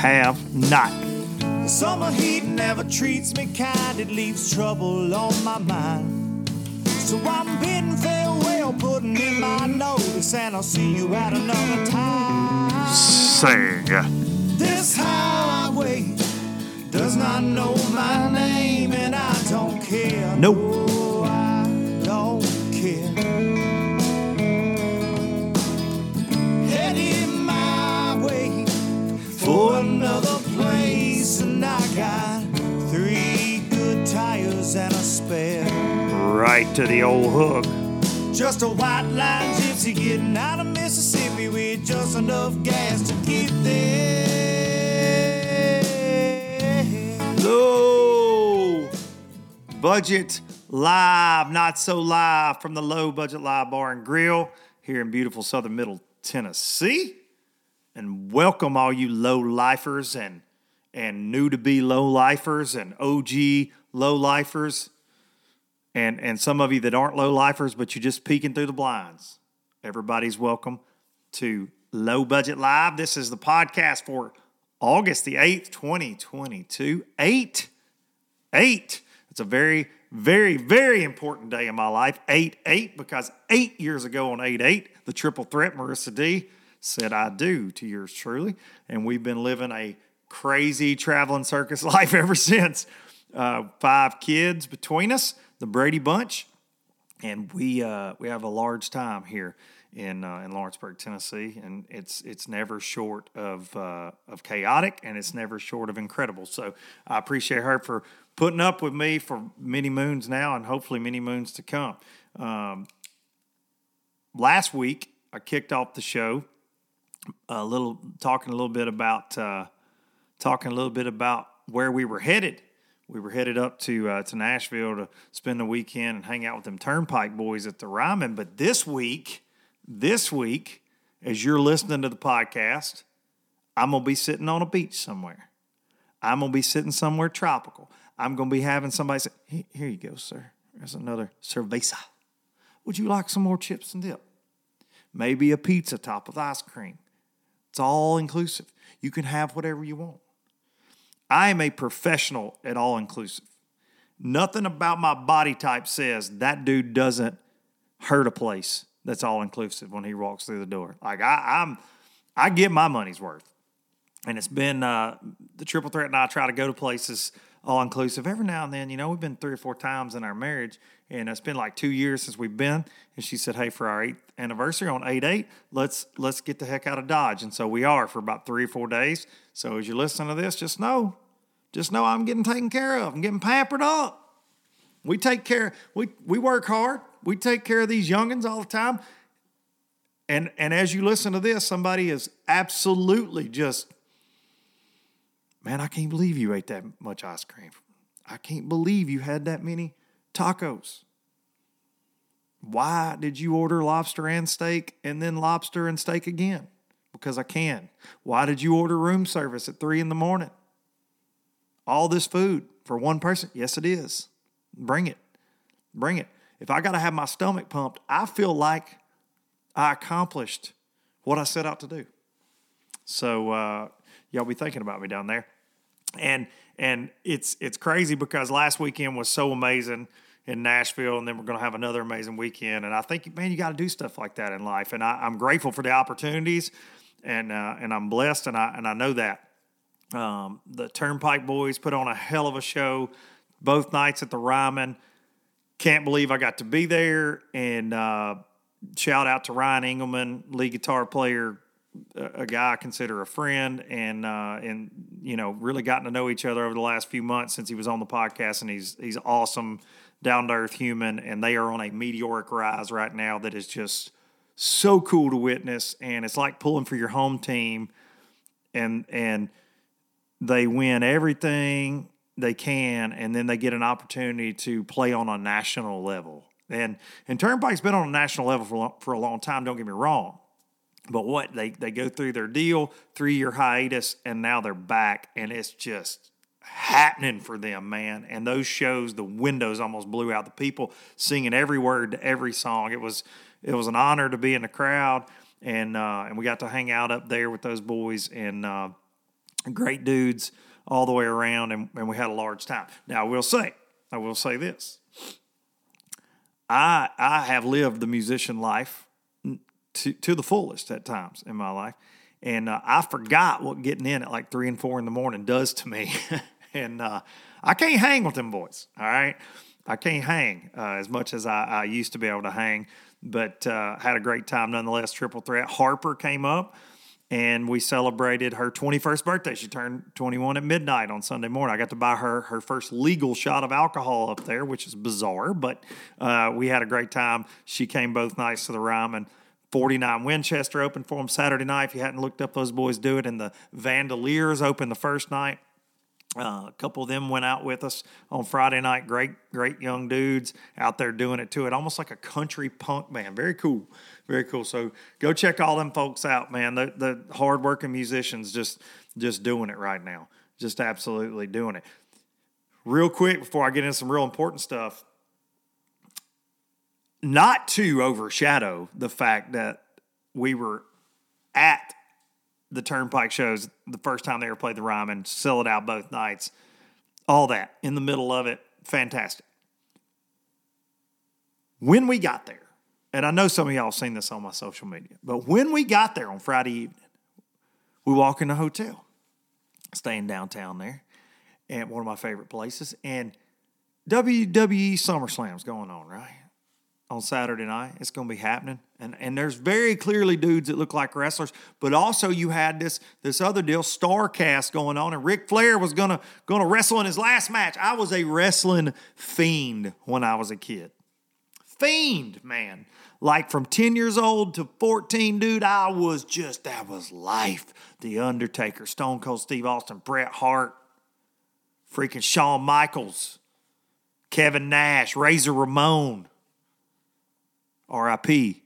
Have not. The summer heat never treats me kind, it leaves trouble on my mind. So I'm bidding farewell, putting in my notice, and I'll see you at another time. Sing. This highway does not know my name, and I don't care. Nope. No, I don't care. For another place, and I got three good tires and a spare. Right to the old hook. Just a white line gypsy getting out of Mississippi with just enough gas to get there. Low budget live, not so live from the low budget live bar and grill here in beautiful southern middle Tennessee. And welcome all you low lifers and and new to be low lifers and OG low lifers and and some of you that aren't low lifers but you're just peeking through the blinds. Everybody's welcome to Low Budget Live. This is the podcast for August the 8th, 2022. 8 8. It's a very, very, very important day in my life. 8 8, because eight years ago on 8 8, the triple threat, Marissa D, said I do to yours truly. And we've been living a crazy traveling circus life ever since. Uh, five kids between us, the Brady Bunch, and we uh, we have a large time here in uh, in Lawrenceburg, Tennessee, and it's it's never short of uh, of chaotic, and it's never short of incredible. So I appreciate her for putting up with me for many moons now, and hopefully many moons to come. Um, last week, I kicked off the show a little talking a little bit about uh, talking a little bit about where we were headed. We were headed up to uh, to Nashville to spend the weekend and hang out with them Turnpike boys at the Ryman. But this week, this week, as you're listening to the podcast, I'm gonna be sitting on a beach somewhere. I'm gonna be sitting somewhere tropical. I'm gonna be having somebody say, "Here here you go, sir. There's another cerveza. Would you like some more chips and dip? Maybe a pizza topped with ice cream. It's all inclusive. You can have whatever you want. I am a professional at all inclusive. Nothing about my body type says that dude doesn't hurt a place that's all inclusive when he walks through the door. Like I, I'm, I get my money's worth, and it's been uh, the triple threat and I try to go to places all inclusive. Every now and then, you know, we've been three or four times in our marriage, and it's been like two years since we've been. And she said, "Hey, for our eighth anniversary on eight eight, let's let's get the heck out of Dodge." And so we are for about three or four days. So as you're listening to this, just know, just know I'm getting taken care of. I'm getting pampered up. We take care. We we work hard. We take care of these youngins all the time. And and as you listen to this, somebody is absolutely just, man, I can't believe you ate that much ice cream. I can't believe you had that many tacos. Why did you order lobster and steak and then lobster and steak again? Because I can. Why did you order room service at three in the morning? All this food for one person? Yes, it is. Bring it. Bring it. If I got to have my stomach pumped, I feel like I accomplished what I set out to do. So uh, y'all be thinking about me down there. And and it's it's crazy because last weekend was so amazing in Nashville, and then we're going to have another amazing weekend. And I think, man, you got to do stuff like that in life. And I, am grateful for the opportunities, and uh, and I'm blessed, and I and I know that. Um, the Turnpike Boys put on a hell of a show both nights at the Ryman. Can't believe I got to be there. And uh, shout out to Ryan Engleman, lead guitar player, a guy I consider a friend, and uh, and you know really gotten to know each other over the last few months since he was on the podcast, and he's he's awesome down to earth human, and they are on a meteoric rise right now that is just so cool to witness. And it's like pulling for your home team, and and they win everything they can, and then they get an opportunity to play on a national level. And and Turnpike's been on a national level for for a long time. Don't get me wrong, but what they they go through their deal, three year hiatus, and now they're back, and it's just happening for them, man. And those shows, the windows almost blew out. The people singing every word to every song. It was it was an honor to be in the crowd, and uh, and we got to hang out up there with those boys and uh, great dudes all the way around, and, and we had a large time. Now I will say, I will say this. I I have lived the musician life to to the fullest at times in my life. And uh, I forgot what getting in at like three and four in the morning does to me. and uh, I can't hang with them boys. All right, I can't hang uh, as much as I, I, used to be able to hang, but uh, had a great time nonetheless. Triple threat. Harper came up. And we celebrated her 21st birthday. She turned 21 at midnight on Sunday morning. I got to buy her her first legal shot of alcohol up there, which is bizarre, but uh, we had a great time. She came both nights to the Ryman. 49 Winchester opened for them Saturday night. If you hadn't looked up, those boys do it. And the Vandoliers opened the first night. Uh, a couple of them went out with us on Friday night. Great, great young dudes out there doing it to it, almost like a country punk band. Very cool, very cool. So go check all them folks out, man. The the hardworking musicians just just doing it right now, just absolutely doing it. Real quick before I get into some real important stuff, not to overshadow the fact that we were at the Turnpike shows the first time they ever played the Ryman, sell it out both nights, all that in the middle of it, fantastic. When we got there, and I know some of y'all have seen this on my social media, but when we got there on Friday evening, we walk in the hotel, staying downtown there, at one of my favorite places, and WWE SummerSlam's going on, right? On Saturday night. It's going to be happening. And, and there's very clearly dudes that look like wrestlers, but also you had this this other deal, Starrcast going on, and Ric Flair was gonna gonna wrestle in his last match. I was a wrestling fiend when I was a kid. Fiend, man. Like from 10 years old to 14, dude, I was just that was life. The Undertaker, Stone Cold Steve Austin, Bret Hart, freaking Shawn Michaels, Kevin Nash, Razor Ramon. R.I.P.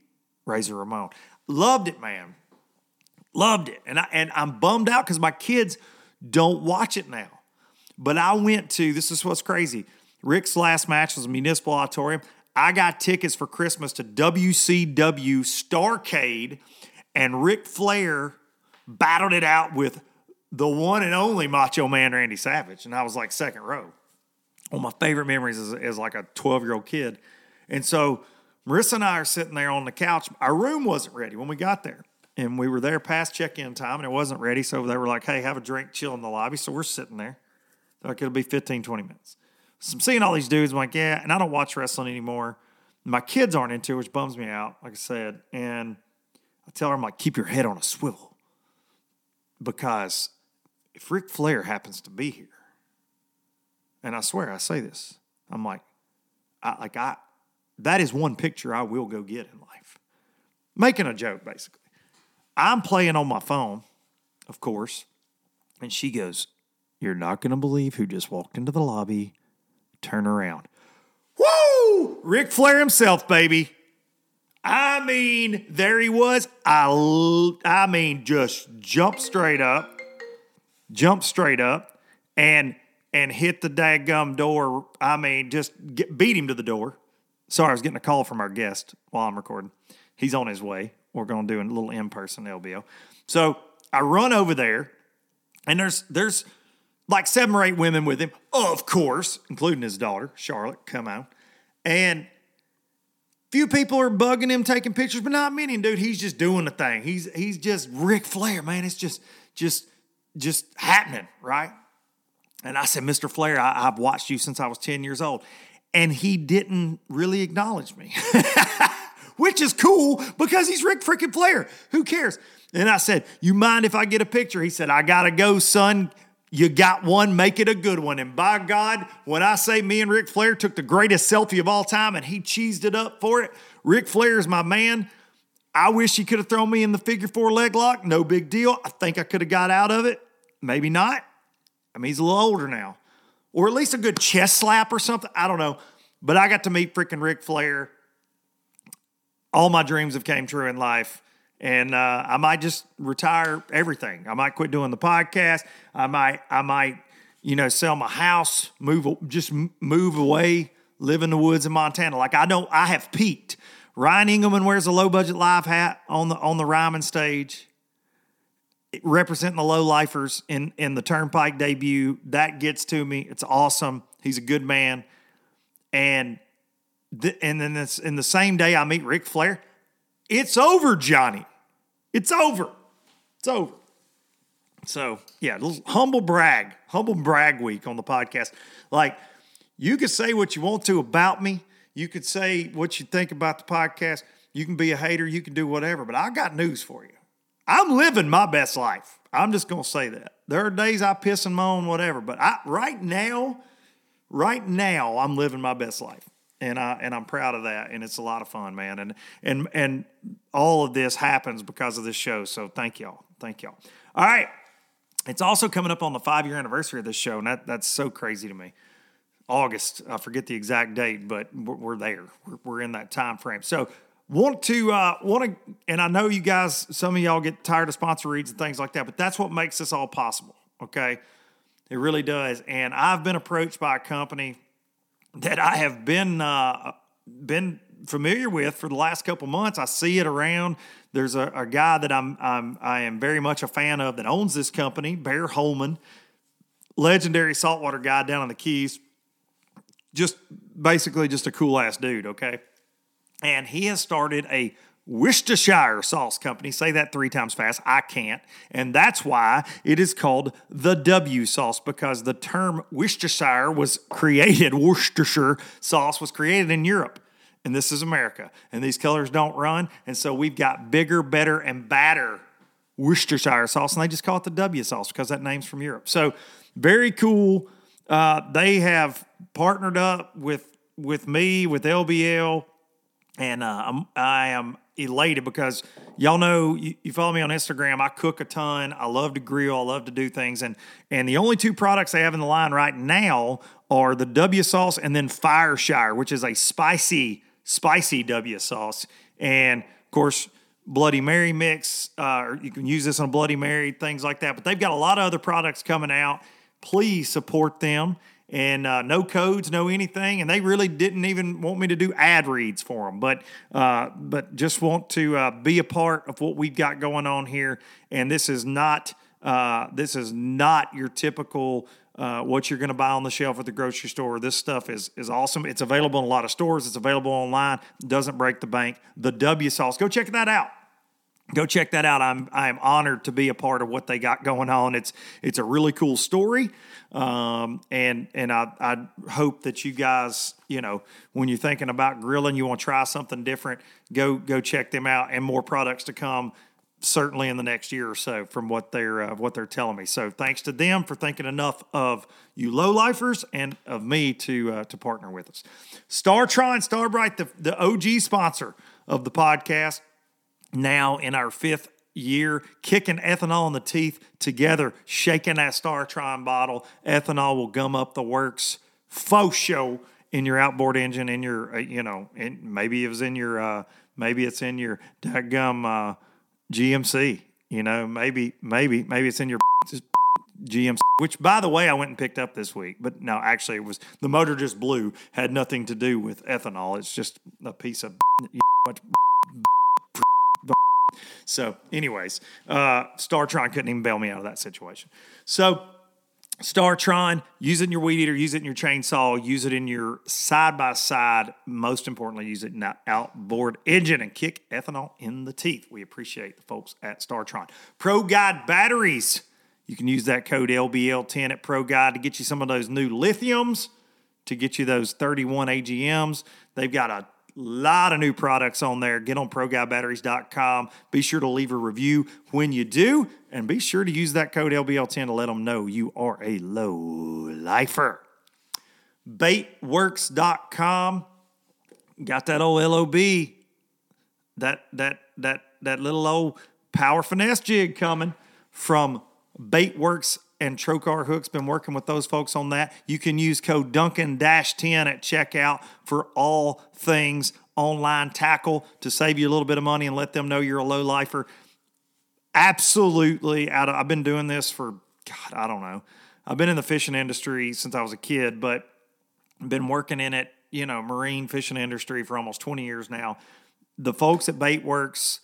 Razor Ramon. Loved it, man. Loved it. And I and I'm bummed out because my kids don't watch it now. But I went to this is what's crazy. Ric's last match was municipal auditorium. I got tickets for Christmas to WCW Starrcade, and Ric Flair battled it out with the one and only Macho Man Randy Savage. And I was like second row. One of my favorite memories is, is like a 12 year old kid. And so Marissa and I are sitting there on the couch. Our room wasn't ready when we got there. And we were there past check in time and it wasn't ready. So they were like, hey, have a drink, chill in the lobby. So we're sitting there. Like it'll be 15, 20 minutes. So I'm seeing all these dudes. I'm like, yeah, and I don't watch wrestling anymore. My kids aren't into it, which bums me out, like I said. And I tell her, I'm like, keep your head on a swivel. Because if Ric Flair happens to be here, and I swear I say this, I'm like, I like I that is one picture I will go get in life. Making a joke, basically. I'm playing on my phone, of course, and she goes, You're not gonna believe who just walked into the lobby. Turn around. Woo! Ric Flair himself, baby. I mean, there he was. I mean, just jump straight up, jump straight up, and and hit the daggum door. I mean, just get, beat him to the door. Sorry, I was getting a call from our guest while I'm recording. He's on his way. We're going to do a little in person LBO. So I run over there, and there's there's like seven or eight women with him, of course, including his daughter Charlotte. Come on, and few people are bugging him taking pictures, but not many. Dude, he's just doing the thing. He's he's just Ric Flair, man. It's just just just happening, right? And I said, Mr. Flair, I, have watched you since I was 10 years old. And he didn't really acknowledge me, which is cool because he's Ric freaking Flair. Who cares? And I said, You mind if I get a picture? He said, I gotta go, son. You got one, make it a good one. And by God, when I say me and Ric Flair took the greatest selfie of all time and he cheesed it up for it, Ric Flair is my man. I wish he could have thrown me in the figure four leg lock. No big deal. I think I could have got out of it. Maybe not. I mean, he's a little older now. Or at least a good chest slap or something. I don't know. But I got to meet freaking Ric Flair. All my dreams have came true in life and uh, I might just retire everything. I might quit doing the podcast. I might, I might, you know, sell my house, move, just move away, live in the woods in Montana. Like I don't, I have peaked. Ryan Engleman wears a low budget live hat on the on the Ryman stage, representing the low lifers in in the Turnpike debut. That gets to me. It's awesome. He's a good man, and th- and then this, in the same day I meet Ric Flair. It's over, Johnny. It's over. It's over. So, yeah, humble brag, humble brag week on the podcast. Like, you can say what you want to about me. You could say what you think about the podcast. You can be a hater. You can do whatever. But I got news for you. I'm living my best life. I'm just to say that. There are days I piss and moan, whatever. But I, right now, right now, I'm living my best life and I and I'm proud of that, and it's a lot of fun, man. And and and all of this happens because of this show. So thank y'all, thank y'all. All right, it's also coming up on the five year anniversary of this show, and that that's so crazy to me. August, I forget the exact date, but we're, we're there. We're, we're, in that time frame. So want to uh, want to, and I know you guys, some of y'all get tired of sponsor reads and things like that, but that's what makes this all possible. Okay, it really does. And I've been approached by a company that I have been uh, been familiar with for the last couple months. I see it around. There's a, a guy that I'm, I'm I am very much a fan of that owns this company, Bear Holman, legendary saltwater guy down in the Keys. Just basically just a cool ass dude, okay? And he has started a Worcestershire sauce company. Say that three times fast. I can't. And that's why it is called the W sauce because the term Worcestershire was created, Worcestershire sauce was created in Europe. And this is America. And these colors don't run. And so we've got bigger, better, and badder Worcestershire sauce. And they just call it the W sauce because that name's from Europe. So very cool. Uh, they have partnered up with with me, with LBL, and uh, I'm, I am elated because y'all know you, you, follow me on Instagram. I cook a ton. I love to grill. I love to do things. And and the only two products they have in the line right now are the W sauce and then Fireshire, which is a spicy, spicy W sauce. And of course, Bloody Mary mix. Uh, you can use this on Bloody Mary, things like that. But they've got a lot of other products coming out. Please support them and uh, no codes, no anything. And they really didn't even want me to do ad reads for them, but uh, but just want to uh, be a part of what we've got going on here. And this is not uh, this is not your typical. Uh, what you're going to buy on the shelf at the grocery store. This stuff is is awesome. It's available in a lot of stores. It's available online. Doesn't break the bank. The W sauce. Go check that out. go check that out. I'm I'm honored to be a part of what they got going on. It's it's a really cool story, um, and and I I hope that you guys you know when you're thinking about grilling, you want to try something different, go go check them out, and more products to come. Certainly in the next year or so, from what they're uh, what they're telling me. So thanks to them for thinking enough of you low lifers and of me to uh, to partner with us. StarTron Starbright, the the OG sponsor of the podcast, now in our fifth year, kicking ethanol in the teeth together, shaking that StarTron bottle. Ethanol will gum up the works. Faux show in your outboard engine, in your, uh, you know, in, maybe it was in your, uh, maybe it's in your gum uh, GMC. You know, maybe, maybe, maybe it's in your GMC, which by the way, I went and picked up this week. But no, actually, it was the motor just blew, had nothing to do with ethanol. It's just a piece of so, anyways, uh, StarTron couldn't even bail me out of that situation. So, StarTron, use it in your weed eater, use it in your chainsaw, use it in your side by side. Most importantly, use it in that outboard engine and kick ethanol in the teeth. We appreciate the folks at StarTron. Pro Guide batteries. You can use that code LBL10 at Pro Guide to get you some of those new lithiums, to get you those 31 AGMs. They've got a lot of new products on there. Get on ProGuideBatteries.com. Be sure to leave a review when you do, and be sure to use that code LBL10 to let them know you are a low lifer. Baitworks.com. Got that old LOB, that that that that little old power finesse jig coming from Baitworks and Trokar Hooks. Been working with those folks on that. You can use code Duncan 10 at checkout for all things online tackle to save you a little bit of money and let them know you're a low lifer. Absolutely out of, I've been doing this for God, I don't know. I've been in the fishing industry since I was a kid, but I've been working in it, you know, marine fishing industry for almost 20 years now. The folks at Baitworks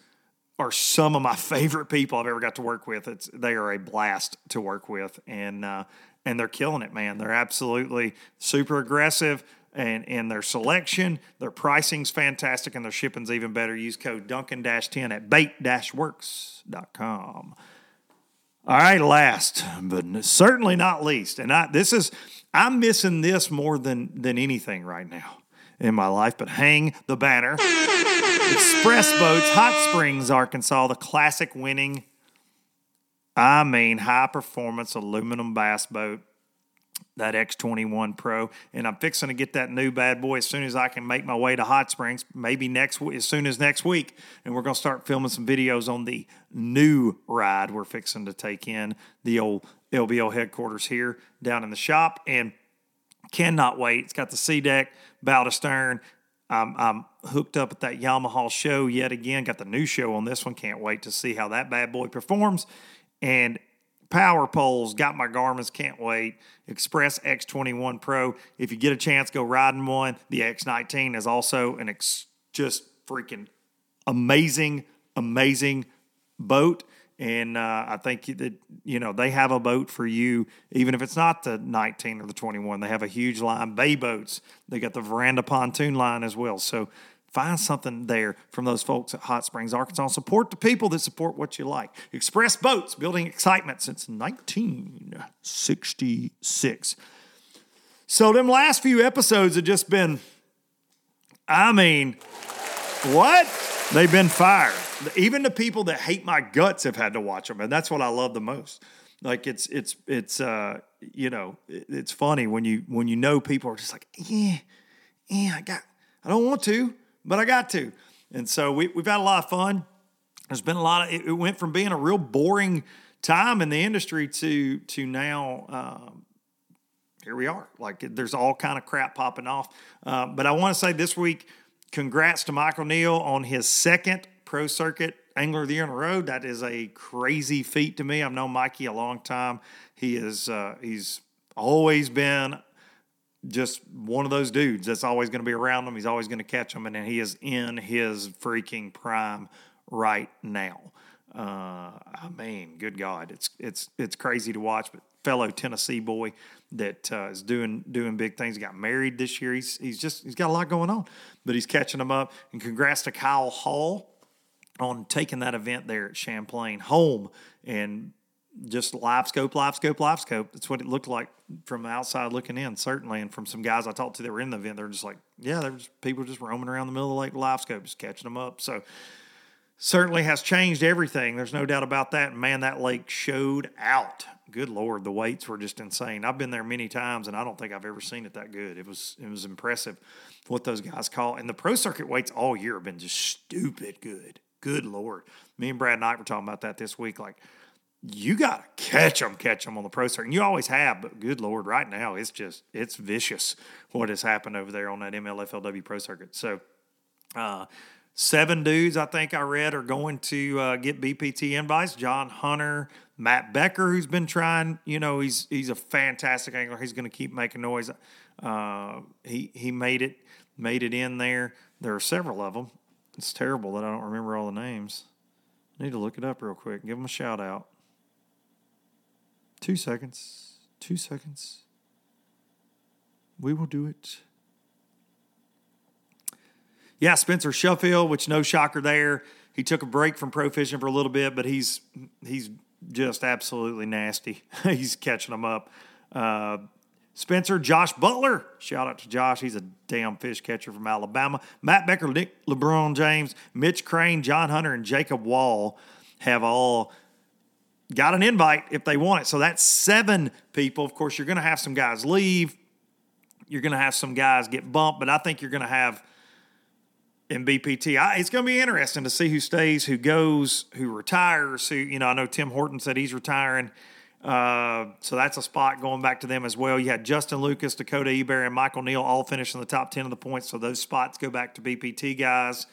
are some of my favorite people I've ever got to work with. It's they are a blast to work with, and uh, and they're killing it, man. They're absolutely super aggressive. And in their selection, their pricing's fantastic, and their shipping's even better. Use code Duncan 10 at bait works.com. All right, last but certainly not least, and I, this is I'm missing this more than than anything right now in my life. But hang the banner. Express Boats, Hot Springs, Arkansas, the classic winning, I mean, high performance aluminum bass boat, that X21 Pro. And I'm fixing to get that new bad boy as soon as I can make my way to Hot Springs, maybe next as soon as next week. And we're going to start filming some videos on the new ride we're fixing to take in the old LBL headquarters here down in the shop. And cannot wait. It's got the SeaDek, bow to stern, I'm, I'm hooked up at that Yamaha show yet again. Got the new show on this one. Can't wait to see how that bad boy performs. And power poles, got my Garmin's. Can't wait. Express X21 Pro. If you get a chance, go riding one. The X19 is also an ex- just freaking amazing, amazing boat. And uh, I think that, you know, they have a boat for you, even if it's not the 19 or the 21. They have a huge line, bay boats. They got the veranda pontoon line as well. So find something there from those folks at Hot Springs, Arkansas. Support the people that support what you like. Express Boats, building excitement since 1966. So, them last few episodes have just been, I mean, what? They've been fired. Even the people that hate my guts have had to watch them, and that's what I love the most. Like it's it's it's uh you know it's funny when you when you know people are just like yeah yeah I got I don't want to but I got to, and so we we've had a lot of fun. There's been a lot of it, went from being a real boring time in the industry to to now. Um, here we are. Like there's all kind of crap popping off. Uh, but I want to say this week, congrats to Michael Neal on his second pro circuit angler of the year in a row. That is a crazy feat to me. I've known Mikey a long time. He is uh, he's always been just one of those dudes that's always going to be around him. He's always going to catch him, and he is in his freaking prime right now. Uh, I mean, good God, it's it's it's crazy to watch. But fellow Tennessee boy that uh, is doing doing big things. He got married this year. He's he's just he's got a lot going on, but he's catching them up. And congrats to Kyle Hall on taking that event there at Champlain home and just live scope, live scope, live scope. That's what it looked like from the outside looking in, certainly. And from some guys I talked to that were in the event, they're just like, yeah, there's people just roaming around the middle of the lake live scope, just catching them up. So certainly has changed everything. There's no doubt about that. Man, that lake showed out. Good Lord, the weights were just insane. I've been there many times, and I don't think I've ever seen it that good. It was it was impressive what those guys call. And the pro circuit weights all year have been just stupid good. Good Lord. Me and Brad Knight were talking about that this week. Like, you got to catch them, catch them on the pro circuit. And you always have, but good Lord, right now it's just, it's vicious what has happened over there on that MLFLW pro circuit. So, uh, seven dudes I think I read are going to uh, get BPT invites. John Hunter, Matt Becker, who's been trying. You know, he's he's a fantastic angler. He's going to keep making noise. Uh, he he made it made it in there. There are several of them. It's terrible that I don't remember all the names. I need to look it up real quick. Give them a shout out. Two seconds. Two seconds. We will do it. Yeah, Spencer Sheffield, which no shocker there. He took a break from pro fishing for a little bit, but he's he's just absolutely nasty. he's catching them up. Uh, Spencer, Josh Butler. Shout out to Josh. He's a damn fish catcher from Alabama. Matt Becker, Nick LeBron James, Mitch Crane, John Hunter, and Jacob Wall have all got an invite if they want it. So that's seven people. Of course, you're going to have some guys leave. You're going to have some guys get bumped, but I think you're going to have in BPT. I, it's going to be interesting to see who stays, who goes, who retires. Who you know, I know Tim Horton said he's retiring, uh, so that's a spot going back to them as well. You had Justin Lucas, Dakota Ebare, and Michael Neal all finish in the top ten of the points, so those spots go back to BPT guys.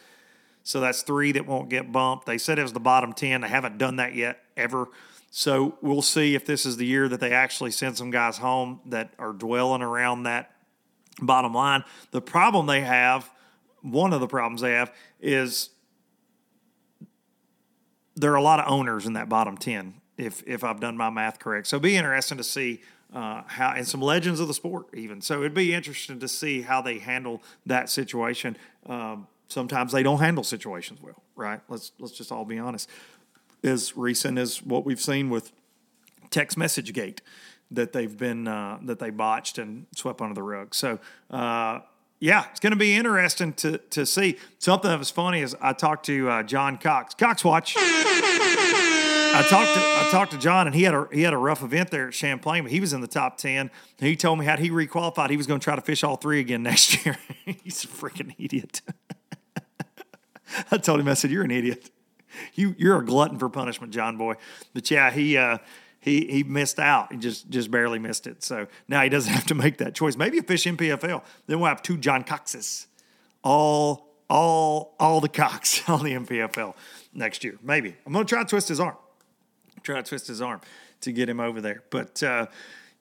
So that's three that won't get bumped. They said it was the bottom ten. They haven't done that yet ever. So we'll see if this is the year that they actually send some guys home that are dwelling around that bottom line. The problem they have one of the problems they have is there are a lot of owners in that bottom 10 if if I've done my math correct. So it'd be interesting to see uh, how and some legends of the sport even. So it'd be interesting to see how they handle that situation. Um, sometimes they don't handle situations well, right? Let's let's just all be honest. As recent as what we've seen with text message gate that they've been uh, that they botched and swept under the rug. So uh, yeah, it's going to be interesting to to see. Something that was funny is I talked to uh, John Cox, Cox Watch. I talked to I talked to John, and he had a he had a rough event there at Champlain, but he was in the top ten. He told me how he requalified. He was going to try to fish all three again next year. He's a freaking idiot. I told him, I said, "You're an idiot. You you're a glutton for punishment, John boy." But yeah, he. Uh, he he missed out. He just just barely missed it. So now he doesn't have to make that choice. Maybe a fish MPFL. Then we'll have two John Coxes. All all all the Cox on the MPFL next year. Maybe. I'm gonna try to twist his arm. Try to twist his arm to get him over there. But uh,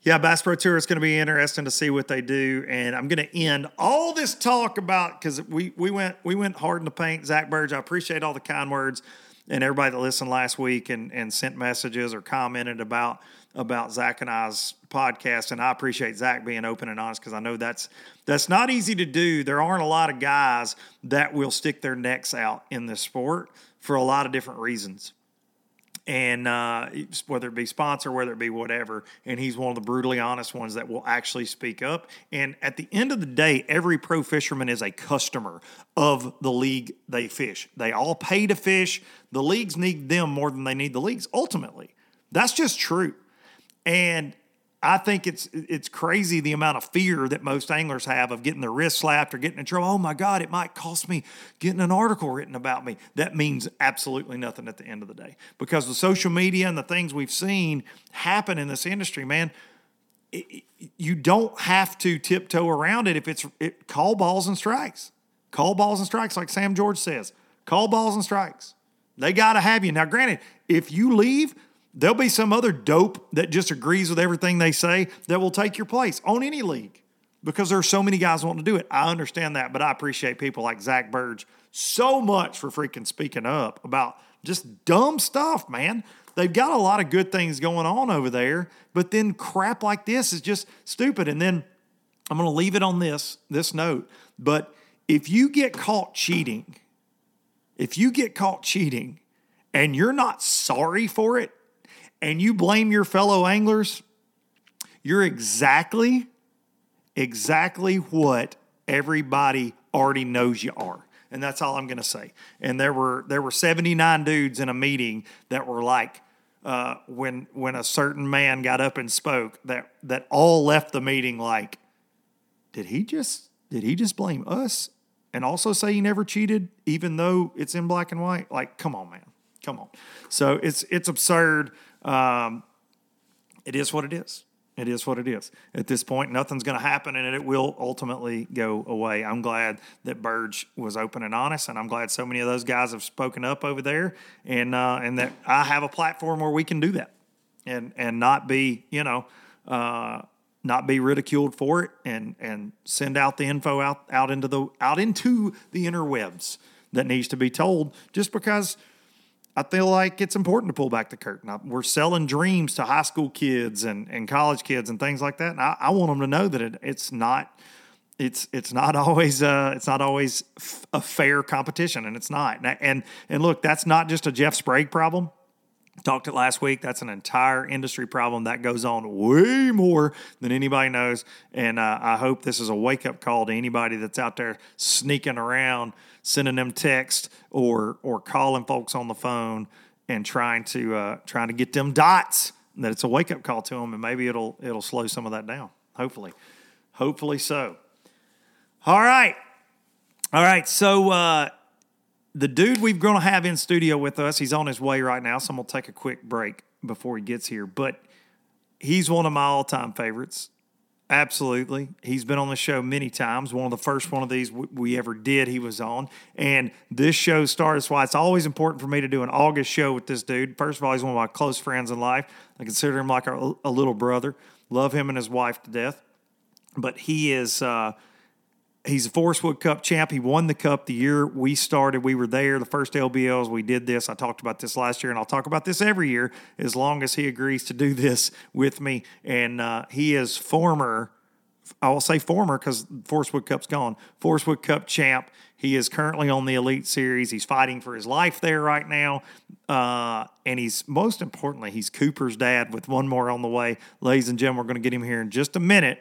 yeah, Bass Pro Tour is going to be interesting to see what they do, and I'm going to end all this talk about because we we went we went hard in the paint. Zach Birge, I appreciate all the kind words and everybody that listened last week and, and sent messages or commented about about Zach and I's podcast. And I appreciate Zach being open and honest because I know that's that's not easy to do. There aren't a lot of guys that will stick their necks out in this sport for a lot of different reasons and uh, whether it be sponsor, whether it be whatever. And he's one of the brutally honest ones that will actually speak up. And at the end of the day, every pro fisherman is a customer of the league they fish. They all pay to fish. The leagues need them more than they need the leagues. Ultimately, that's just true. And I think it's it's crazy the amount of fear that most anglers have of getting their wrist slapped or getting in trouble. Oh my God, it might cost me getting an article written about me. That means absolutely nothing at the end of the day because the social media and the things we've seen happen in this industry, man. It, you don't have to tiptoe around it if it's it, call balls and strikes. Call balls and strikes, like Sam George says. Call balls and strikes. They got to have you. Now, granted, if you leave, There'll be some other dope that just agrees with everything they say that will take your place on any league because there are so many guys wanting to do it. I understand that, but I appreciate people like Zach Birge so much for freaking speaking up about just dumb stuff, man. They've got a lot of good things going on over there, but then crap like this is just stupid. And then I'm going to leave it on this this note, but if you get caught cheating, if you get caught cheating and you're not sorry for it and you blame your fellow anglers, you're exactly, exactly what everybody already knows you are. And that's all I'm going to say. And there were there were 79 dudes in a meeting that were like, uh, when when a certain man got up and spoke, that that all left the meeting like, did he just did he just blame us and also say he never cheated, even though it's in black and white? Like, come on, man, come on. So it's it's absurd. Um, it is what it is. It is what it is. At this point, nothing's going to happen, and it will ultimately go away. I'm glad that Birge was open and honest, and I'm glad so many of those guys have spoken up over there, and uh, and that I have a platform where we can do that, and and not be you know. Uh, not be ridiculed for it and and send out the info out out into the out into the interwebs that needs to be told just because I feel like it's important to pull back the curtain. I, we're selling dreams to high school kids and, and college kids and things like that. And I, I want them to know that it, it's not it's it's not always uh, it's not always f- a fair competition, and it's not. And, and and look, that's not just a Jeff Sprague problem. Talked it last week. That's an entire industry problem that goes on way more than anybody knows. And uh, I hope this is a wake up call to anybody that's out there sneaking around, sending them text or or calling folks on the phone and trying to uh, trying to get them dots. That it's a wake up call to them, and maybe it'll it'll slow some of that down. Hopefully, hopefully so. All right, all right. So uh, the dude we're going to have in studio with us, he's on his way right now, so I'm going to take a quick break before he gets here. But he's one of my all time favorites. Absolutely. He's been on the show many times. One of the first one of these we ever did, he was on. And this show started. That's why it's always important for me to do an August show with this dude. First of all, he's one of my close friends in life. I consider him like a, a little brother. Love him and his wife to death. But he is. Uh, he's a Forrest Wood Cup champ. He won the cup the year we started. We were there, the first LBLs. We did this. I talked about this last year, and I'll talk about this every year as long as he agrees to do this with me. And uh, he is former, I will say former because Forrest Wood Cup's gone, Forrest Wood Cup champ. He is currently on the Elite Series. He's fighting for his life there right now. Uh, and he's, most importantly, he's Cooper's dad with one more on the way. Ladies and gentlemen, we're going to get him here in just a minute.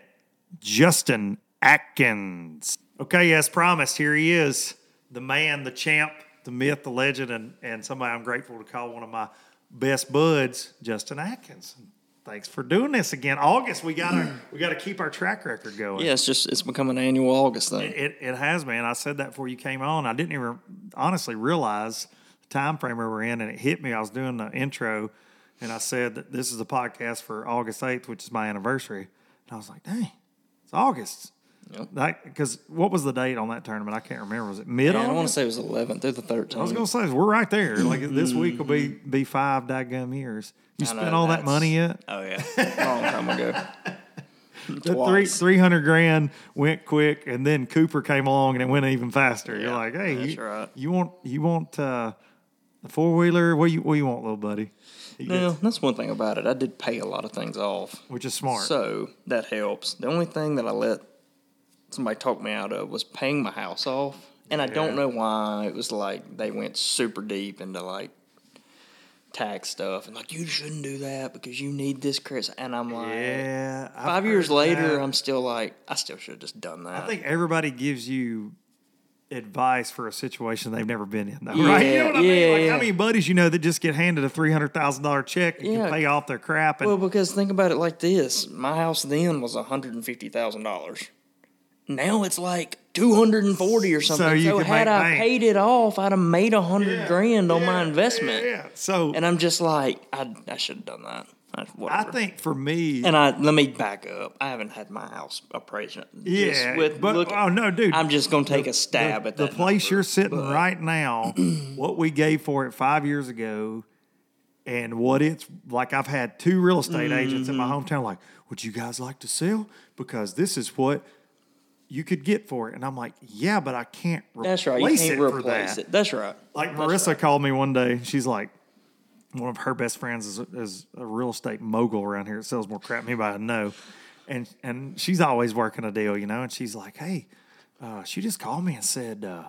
Justin Atkins. Okay, as promised, here he is, the man, the champ, the myth, the legend, and, and somebody I'm grateful to call one of my best buds, Justin Atkins. Thanks for doing this again. August, we gotta we gotta keep our track record going. Yeah, it's just it's become an annual August thing. It, it, it has, man. I said that before you came on. I didn't even honestly realize the time frame we were in, and it hit me. I was doing the intro, and I said that this is a podcast for August 8th, which is my anniversary. And I was like, dang, it's August. Because what was the date on that tournament? I can't remember. Was it mid? Yeah, I want to say it was 11th through the 13th. I was going to say we're right there. Like this week will be be five daggum years. You I spent know, all that money yet? Oh yeah, long time ago. The three three hundred grand went quick, and then Cooper came along and it went even faster. You're like, hey, you, right. you want you want uh, a four wheeler? What you what you want, little buddy? He Now, gets- that's one thing about it. I did pay a lot of things off, which is smart. so that helps. The only thing that I let somebody talked me out of was paying my house off, and I don't know why. It was like they went super deep into like tax stuff and like you shouldn't do that because you need this credit. And I'm like, yeah, I've five years later, that. I'm still like, I still should have just done that. I think everybody gives you advice for a situation they've never been in, though, Yeah, right? You know what I mean? yeah, Like, how many buddies you know that just get handed a three hundred thousand dollar check and Yeah. can pay off their crap? And Well, because think about it like this: my house then was one hundred and fifty thousand dollars. Now it's like two hundred and forty or something. So, you can had I bank. paid it off, I'd have made a hundred grand on my investment. yeah. So And I'm just like, I, I should have done that. I, I think for me, And I let me back up. I haven't had my house appraised. yeah, with but look- oh no, dude, I'm just gonna take a stab the, at the place number, you're sitting but- right now, what we gave for it five years ago, and what it's like. I've had two real estate agents in my Mm-hmm. hometown like, "Would you guys like to sell? Because this is what you could get for it." And I'm like, "Yeah, but I can't replace That's right. You can't it for replace that." it. That's right. Like That's Marissa right. called me one day. She's like, one of her best friends is, is a real estate mogul around here. It sells more crap than anybody I know. And and she's always working a deal, you know. And she's like, hey, uh, she just called me and said, uh,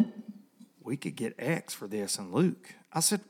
we could get X for this and Luke. I said,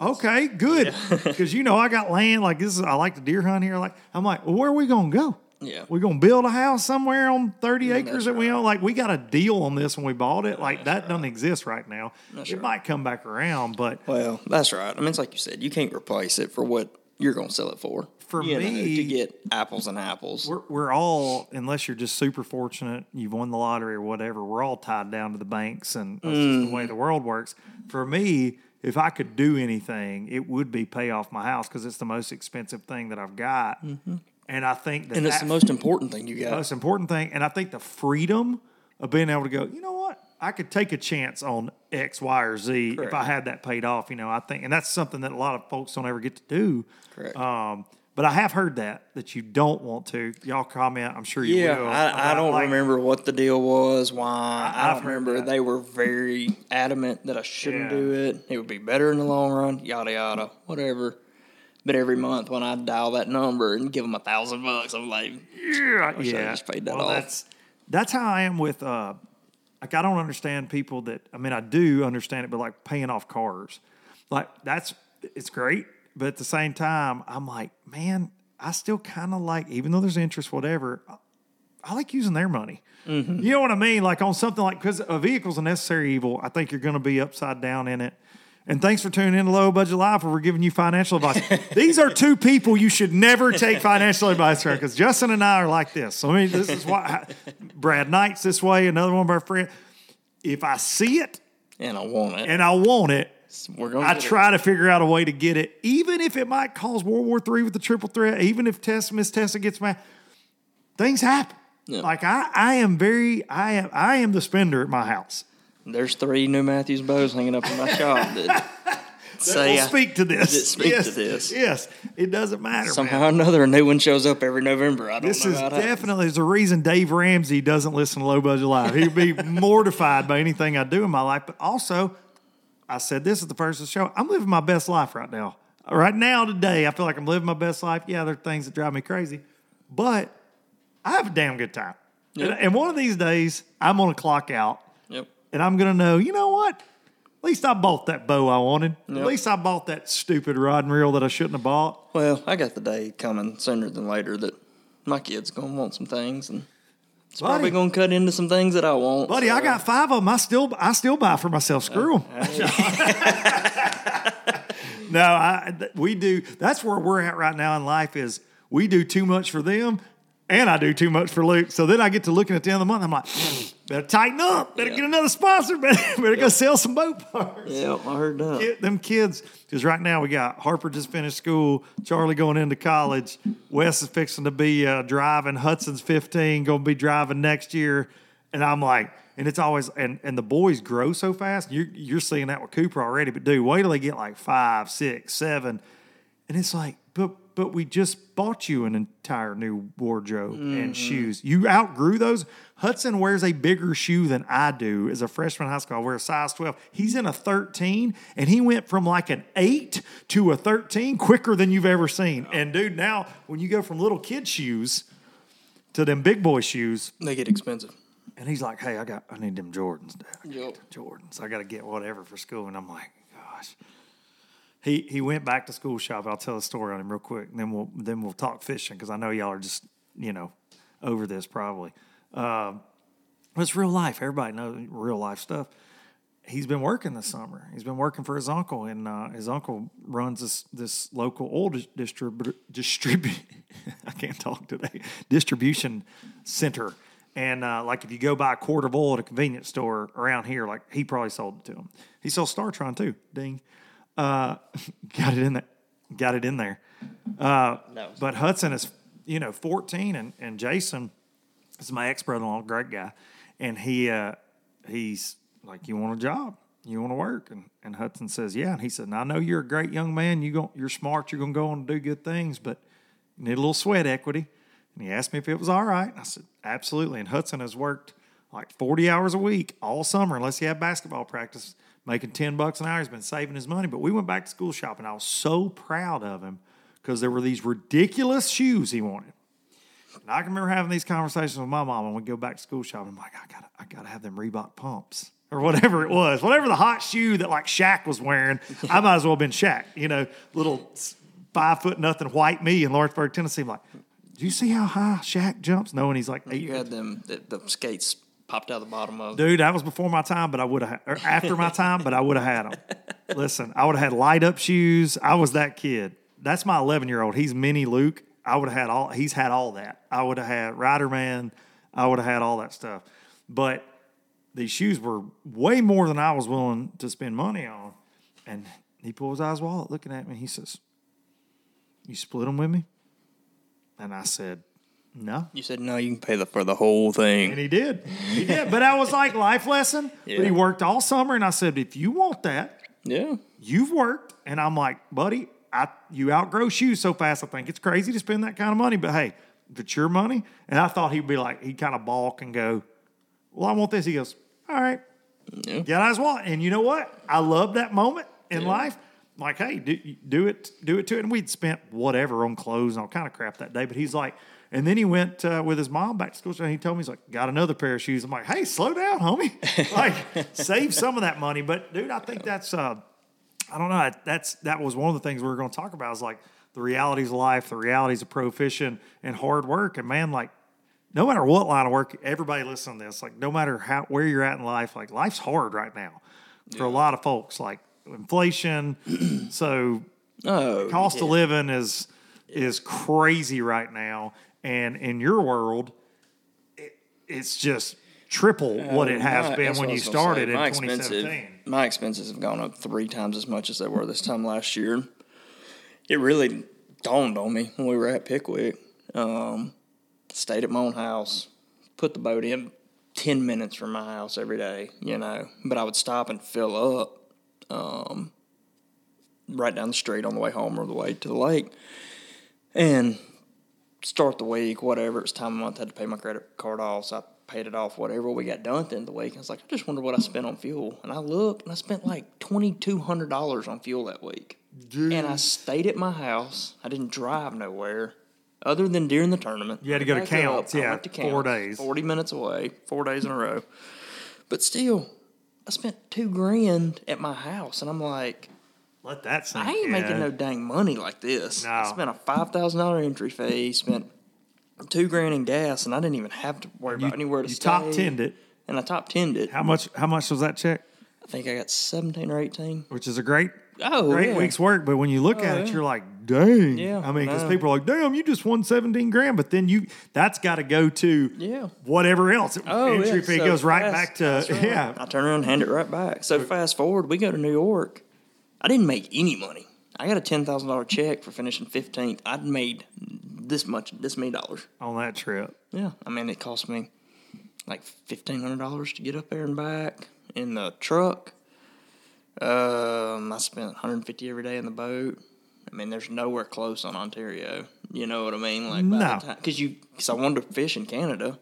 okay, good. Because, you know, I got land like this is, I like to deer hunt here. Like, I'm like, well, where are we going to go? Yeah. We're going to build a house somewhere on 30 acres that's that we right. own. Like, we got a deal on this when we bought it. Like, that doesn't exist right now. That's it right. might come back around, but Well, that's right. I mean, it's like you said, you can't replace it for what you're going to sell it for. For You know, me- to get apples and apples. we're, we're all, unless you're just super fortunate, you've won the lottery or whatever, we're all tied down to the banks, and that's just the Mm. way the world works. For me, if I could do anything, it would be pay off my house because it's the most expensive thing that I've got. And I think that and it's that- the most important thing you got. The most important thing. And I think the freedom of being able to go, you know what? I could take a chance on X, Y, or Z if I had that paid off. You know, I think, and that's something that a lot of folks don't ever get to do. Correct. Um, but I have heard that that you don't want to. Y'all comment. I'm sure you Yeah, will. I, I don't like, remember what the deal was. Why I, I've don't remember. that. They were very adamant that I shouldn't Yeah. do it. It would be better in the long run. Yada yada, whatever. But every month when I dial that number and give them a thousand bucks, I'm like, Yeah, I yeah. just paid that well, off. That's that's how I am with. Uh, like I don't understand people that. I mean, I do understand it, but like paying off cars, like that's it's great. But at the same time, I'm like, man, I still kind of like, even though there's interest, whatever. I, I like using their money. Mm-hmm. You know what I mean? Like on something like because a vehicle's a necessary evil. I think you're going to be upside down in it. And thanks for tuning in to Low Budget Life, where we're giving you financial advice. These are two people you should never take financial advice from because Justin and I are like this. So, I mean, this is why Brad Knight's this way, another one of our friends. If I see it and I want it. and I want it, We're gonna. I get it. try to figure out a way to get it, even if it might cause World War III with the triple threat, even if Tessa, Miss Tessa gets mad. Things happen. Yeah. Like I, I am very, I am, I am the spender at my house. There's three new Matthews bows hanging up in my shop that say We'll I- speak to this. that speak yes, to this. Yes, it doesn't matter. somehow man. or another a new one shows up every November. I don't This know is how that definitely there's a reason Dave Ramsey doesn't listen to Low Budget Live. He'd be mortified by anything I do in my life. But also, I said this at the first of the show. I'm living my best life right now. Right now, today, I feel like I'm living my best life. Yeah, there are things that drive me crazy, but I have a damn good time. Yep. And, one of these days, I'm going to clock out. And I'm going to know, you know what? At least I bought that bow I wanted. At least I bought that stupid rod and reel that I shouldn't have bought. Well, I got the day coming sooner than later that my kid's gonna want some things, and it's probably gonna cut into some things that I want. Buddy, I got five of them. I still, I still buy for myself. Screw uh, them. no, I, we do. That's where we're at right now in life. Is we do too much for them, and I do too much for Luke. So then I get to looking at the end of the month. I'm like, better tighten up. Better Yeah. get another sponsor. Better, better go sell some boat parts. Yeah, I heard that. Get them kids, because right now we got Harper just finished school, Charlie going into college, Wes is fixing to be uh, driving, Hudson's 15, going to be driving next year, and I'm like, and it's always and and the boys grow so fast. You're you're seeing that with Cooper already, but dude, wait till they get like five, six, seven, and it's like, but but we just bought you an entire new wardrobe and mm-hmm. shoes. You outgrew those. Hudson wears a bigger shoe than I do as a freshman in high school. I wear a size 12. He's in a 13, and he went from like an 8 to a 13 quicker than you've ever seen. And dude, now when you go from little kid shoes to them big boy shoes, They get expensive. and he's like, "Hey, I got, I need them Jordans, Dad. I Yep. Jordans. I got to get whatever for school." And I'm like, "Gosh." He he went back to school shop. I'll tell a story on him real quick, and then we'll then we'll talk fishing because I know y'all are just you know over this probably. Um, it's real life. Everybody knows real life stuff. He's been working this summer. He's been working for his uncle, and uh, his uncle runs this this local oil dis- distrib- distribute. I can't talk today. Distribution center, and uh, like if you go buy a quart of oil at a convenience store around here, like he probably sold it to him. He sells Startron too. Ding, uh, got it in there. Got it in there. Uh, No. but Hudson is you know 14, and and Jason is my ex brother in law, great guy, and he uh, he's like, "You want a job? You want to work?" And and Hudson says, "Yeah." And he said, "Now, "I know you're a great young man. You go, you're smart. You're gonna go on and do good things, but you need a little sweat equity." And he asked me if it was all right. And I said, "Absolutely." And Hudson has worked like 40 hours a week all summer, unless he had basketball practice, making 10 bucks an hour. He's been saving his money. But we went back to school shopping. I was so proud of him because there were these ridiculous shoes he wanted. And I can remember having these conversations with my mom when we go back to school shopping. I'm like, I gotta, I gotta have them Reebok pumps. or whatever it was, whatever the hot shoe that like Shaq was wearing. I might as well have been Shaq, you know, little five foot nothing white me in Lawrenceburg, Tennessee. I'm like, do you see how high Shaq jumps? No, and he's like eight You had them the, the skates popped out of the bottom of. Dude, that was before my time, but I would have, or after my time, but I would have had them. Listen, I would have had light up shoes. I was that kid. That's my 11 year old. He's mini Luke. I would have had all, he's had all that. I would have had Rider Man. I would have had all that stuff. But these shoes were way more than I was willing to spend money on. And he pulls out his wallet looking at me. He says, You split them with me? And I said, No. You said no, you can pay the, for the whole thing. And he did. He did. But that was like life lesson. But he worked all summer, and I said, if you want that, yeah. you've worked. And I'm like, buddy, I you outgrow shoes so fast. I think it's crazy to spend that kind of money. But hey, if it's your money, and I thought he'd be like, he'd kind of balk and go, well, I want this. He goes, all right, Yeah. out his wallet. And you know what? I love that moment in life. Like, hey, do, do it, do it to it. And we'd spent whatever on clothes and all kind of crap that day. But he's like, and then he went uh, with his mom back to school. And he told me, he's like, got another pair of shoes. I'm like, hey, slow down, homie. like, save some of that money. But dude, I think that's, uh, I don't know. That's that was one of the things we were going to talk about. Is like the realities of life, the realities of pro fishing, and hard work. And man, like no matter what line of work, everybody listen to this. Like no matter how where you're at in life, like life's hard right now for a lot of folks. Like inflation, so Oh, cost yeah. of living is is crazy right now. And in your world, it, it's just triple what it has My- been when you started in my 2017. My expenses have gone up three times as much as they were this time last year. It really dawned on me when we were at Pickwick. Um, stayed at my own house, put the boat in ten minutes from my house every day, you know. But I would stop and fill up, um, right down the street on the way home or the way to the lake, and start the week, whatever. It was time of month, I had to pay my credit card off, so I paid it off, whatever. We got done at the end of the week. I was like, I just wonder what I spent on fuel. And I looked and I spent like $2,200 on fuel that week. And I stayed at my house. I didn't drive nowhere other than during the tournament. You had to go to Counce, I yeah, went to four days. 40 minutes away, four days in a row. But still, I spent two grand at my house. And I'm like, Let that sink I ain't in. making no dang money like this. I spent a five thousand dollar entry fee, spent two grand in gas, and I didn't even have to worry You, about anywhere to you stay. top tenned it. and I top tenned it. How much? How much was that check? I think I got seventeen or eighteen. Which is a great, Oh, great yeah. week's work. But when you look oh, at it, you're like, dang. Yeah, I mean, because no. people are like, damn, you just won 17 grand. But then you, that's got to go to Yeah. whatever else. Oh, Entry yeah. fee So goes right fast- back to right. yeah. I turn around and hand it right back. So fast forward, we go to New York. I didn't make any money. I got a ten thousand dollar check for finishing fifteenth. I'd made this much, this many dollars. on that trip. Yeah, I mean it cost me like fifteen hundred dollars to get up there and back in the truck. Um, I spent one hundred and fifty every day in the boat. I mean, there's nowhere close on Ontario. You know what I mean? Like No. because you because I wanted to fish in Canada,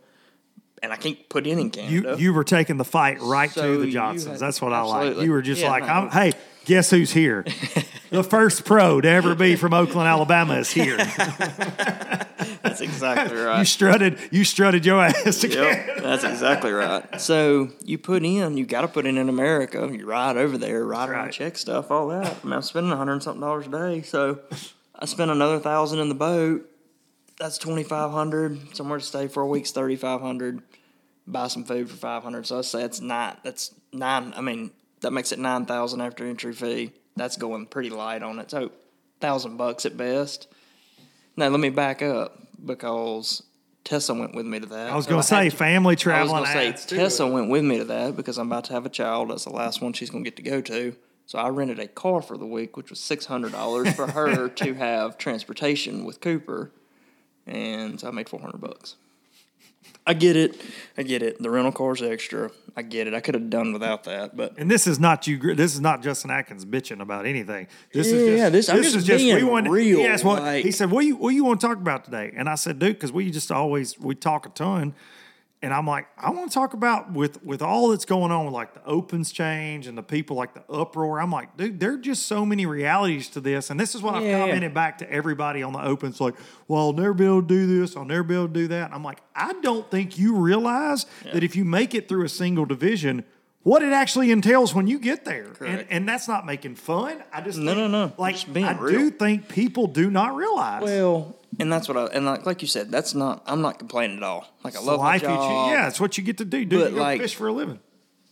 and I can't put in in Canada. you you were taking the fight right So to the Johnsons. had- That's what I like. You were just Yeah, like, no. I'm, hey, guess who's here? the first pro to ever be from Oakland, Alabama is here. That's exactly right. you strutted you strutted your ass again. Yep, that's exactly right. So you put in, you got to put in in America. You ride over there, ride around, right. check stuff, all that. I mean, I'm spending a hundred and something dollars a day. So I spent another thousand in the boat. That's twenty five hundred. Somewhere to stay for a week's thirty five hundred. Buy some food for five hundred. So I say it's nine. That's nine. I mean, that makes it nine thousand after entry fee. That's going pretty light on it. So thousand bucks at best. Now let me back up because Tessa went with me to that. I was going to say family family I was gonna say Tessa went with me to that because I'm about to have a child. That's the last one she's gonna get to go to. So I rented a car for the week, which was six hundred dollars for her to have transportation with Cooper, and so I made four hundred bucks. I get it. I get it. The rental car's extra. I get it. I could have done without that, but And this is not you. This is not Justin Atkins bitching about anything. This is Yeah, just this- I'm this just is being we want, real, He asked what like- he said. What you what you want to talk about today? And I said, dude, because we just always we talk a ton. And I'm like, I want to talk about with with all that's going on with like the opens change and the people like the uproar. I'm like, dude, there are just so many realities to this. And this is what I've Yeah. commented back to everybody on the opens, like, well, I'll never be able to do this, I'll never be able to do that. And I'm like, I don't think you realize that if you make it through a single division, what it actually entails when you get there. And, and that's not making fun. I just No, think, no, no. Like I do think people do not realize. Well, and that's what I and like, like you said, that's not. I'm not complaining at all. Like I love my life you job. choose. Yeah, it's what you get to do. Do you like- fish for a living.